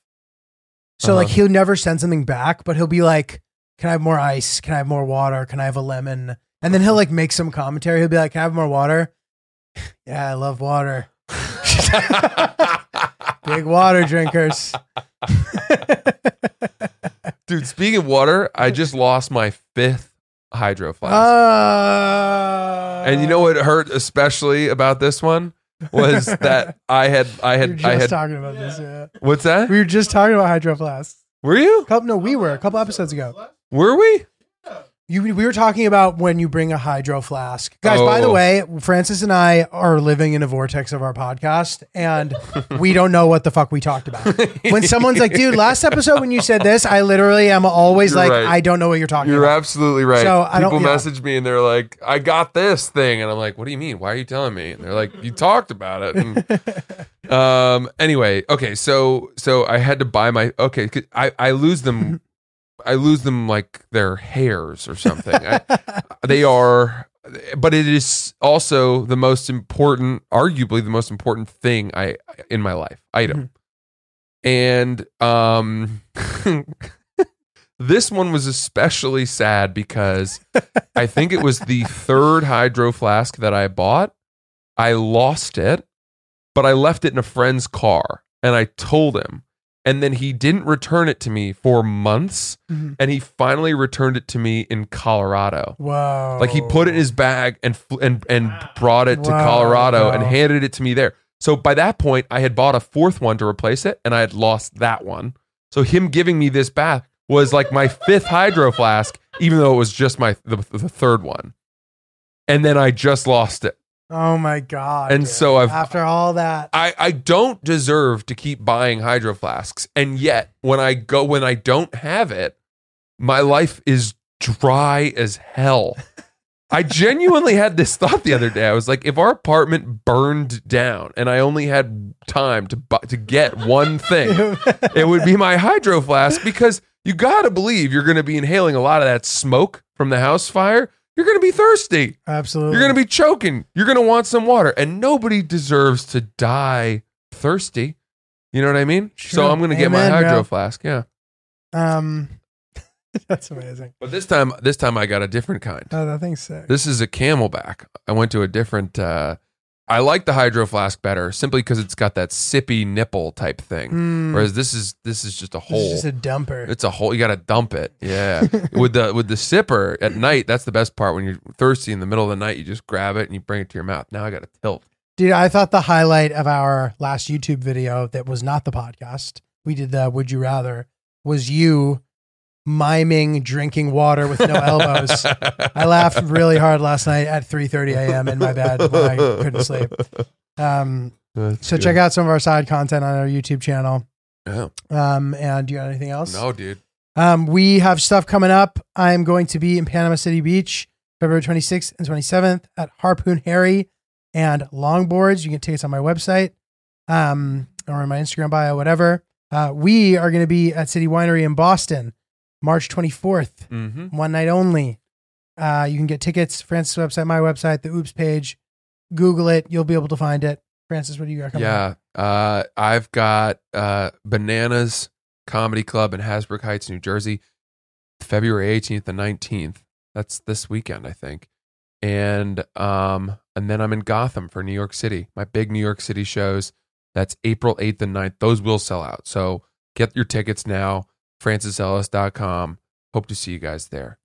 So like Uh-huh. he'll never send something back, but he'll be like, Can I have more ice? Can I have more water? Can I have a lemon? And then he'll like make some commentary. He'll be like, Can I have more water? (laughs) yeah, I love water. (laughs) Big water drinkers. Dude, speaking of water, I just lost my fifth hydro flask. Uh, and you know what hurt especially about this one was (laughs) that I had I we were had just I had talking about this. Yeah. what's that? We were just talking about hydro flasks. Were you? Couple, no, we were a couple episodes ago. Were we? You, we were talking about when you bring a hydro flask. Guys, by the Oh. way, Francis and I are living in a vortex of our podcast and we don't know what the fuck we talked about. When someone's like, dude, last episode when you said this, I literally am always You're like, right. I don't know what you're talking about. You're absolutely right. So, I don't- People yeah. message me and they're like, "I got this thing," and I'm like, "What do you mean? Why are you telling me?" And they're like, "You talked about it." And, (laughs) um. Anyway, okay. So so I had to buy my okay. I I lose them. I lose them like they're hairs or something. I, (laughs) they are, but it is also the most important, arguably the most important thing I in my life item. And um, (laughs) this one was especially sad because I think it was the (laughs) third hydro flask that I bought. I lost it, but I left it in a friend's car, and I told him. And then he didn't return it to me for months, Mhm. and he finally returned it to me in Colorado. Wow. Like he put it in his bag and and and brought it to Wow, Colorado and handed it to me there. So by that point, I had bought a fourth one to replace it, and I had lost that one. So him giving me this bath was like my fifth hydro flask, even though it was just my the, the third one. And then I just lost it. Oh my God. And dude. so I've- After all that. I, I don't deserve to keep buying hydro flasks. And yet when I go when I don't have it, my life is dry as hell. (laughs) I genuinely had this thought the other day. I was like, if our apartment burned down and I only had time to bu- to get one thing, it would be my hydro flask because you got to believe you're going to be inhaling a lot of that smoke from the house fire. You're going to be thirsty. Absolutely. You're going to be choking. You're going to want some water. And nobody deserves to die thirsty. You know what I mean? So I'm going to get my hydro bro. flask. Yeah. Um, (laughs) that's amazing. But this time, this time I got a different kind. Oh, that thing's sick. This is a CamelBak. I went to a different, uh, I like the hydro flask better simply because it's got that sippy nipple type thing. Mm. Whereas this is, this is just a hole. just a dumper. It's a hole. You got to dump it. (laughs) Yeah. with the with the sipper at night, that's the best part. When you're thirsty in the middle of the night, you just grab it and you bring it to your mouth. Now I got to tilt. Dude, I thought the highlight of our last YouTube video that was not the podcast we did the Would You Rather was you miming drinking water with no elbows. I laughed really hard last night at 3:30 a.m. in my bed when I couldn't sleep. Um, That's so good. check out some of our side content on our YouTube channel. Yeah. Um, and do you got anything else? No, dude. Um, we have stuff coming up. I'm going to be in Panama City Beach February 26th and 27th at Harpoon Harry and Longboards. You can get tickets on my website um, or in my Instagram bio, whatever. Uh, we are going to be at City Winery in Boston March 24th, Mm-hmm. one night only. Uh, you can get tickets, Francis' website, my website, the Oops page. Google it. You'll be able to find it. Francis, what do you got coming? Yeah. Uh, I've got uh, Bananas Comedy Club in Hasbrouck Heights, New Jersey, February 18th and 19th. That's this weekend, I think. And um, and then I'm in Gotham for New York City. My big New York City shows. That's April 8th and 9th. Those will sell out. So get your tickets now. FrancisEllis.com. Hope to see you guys there.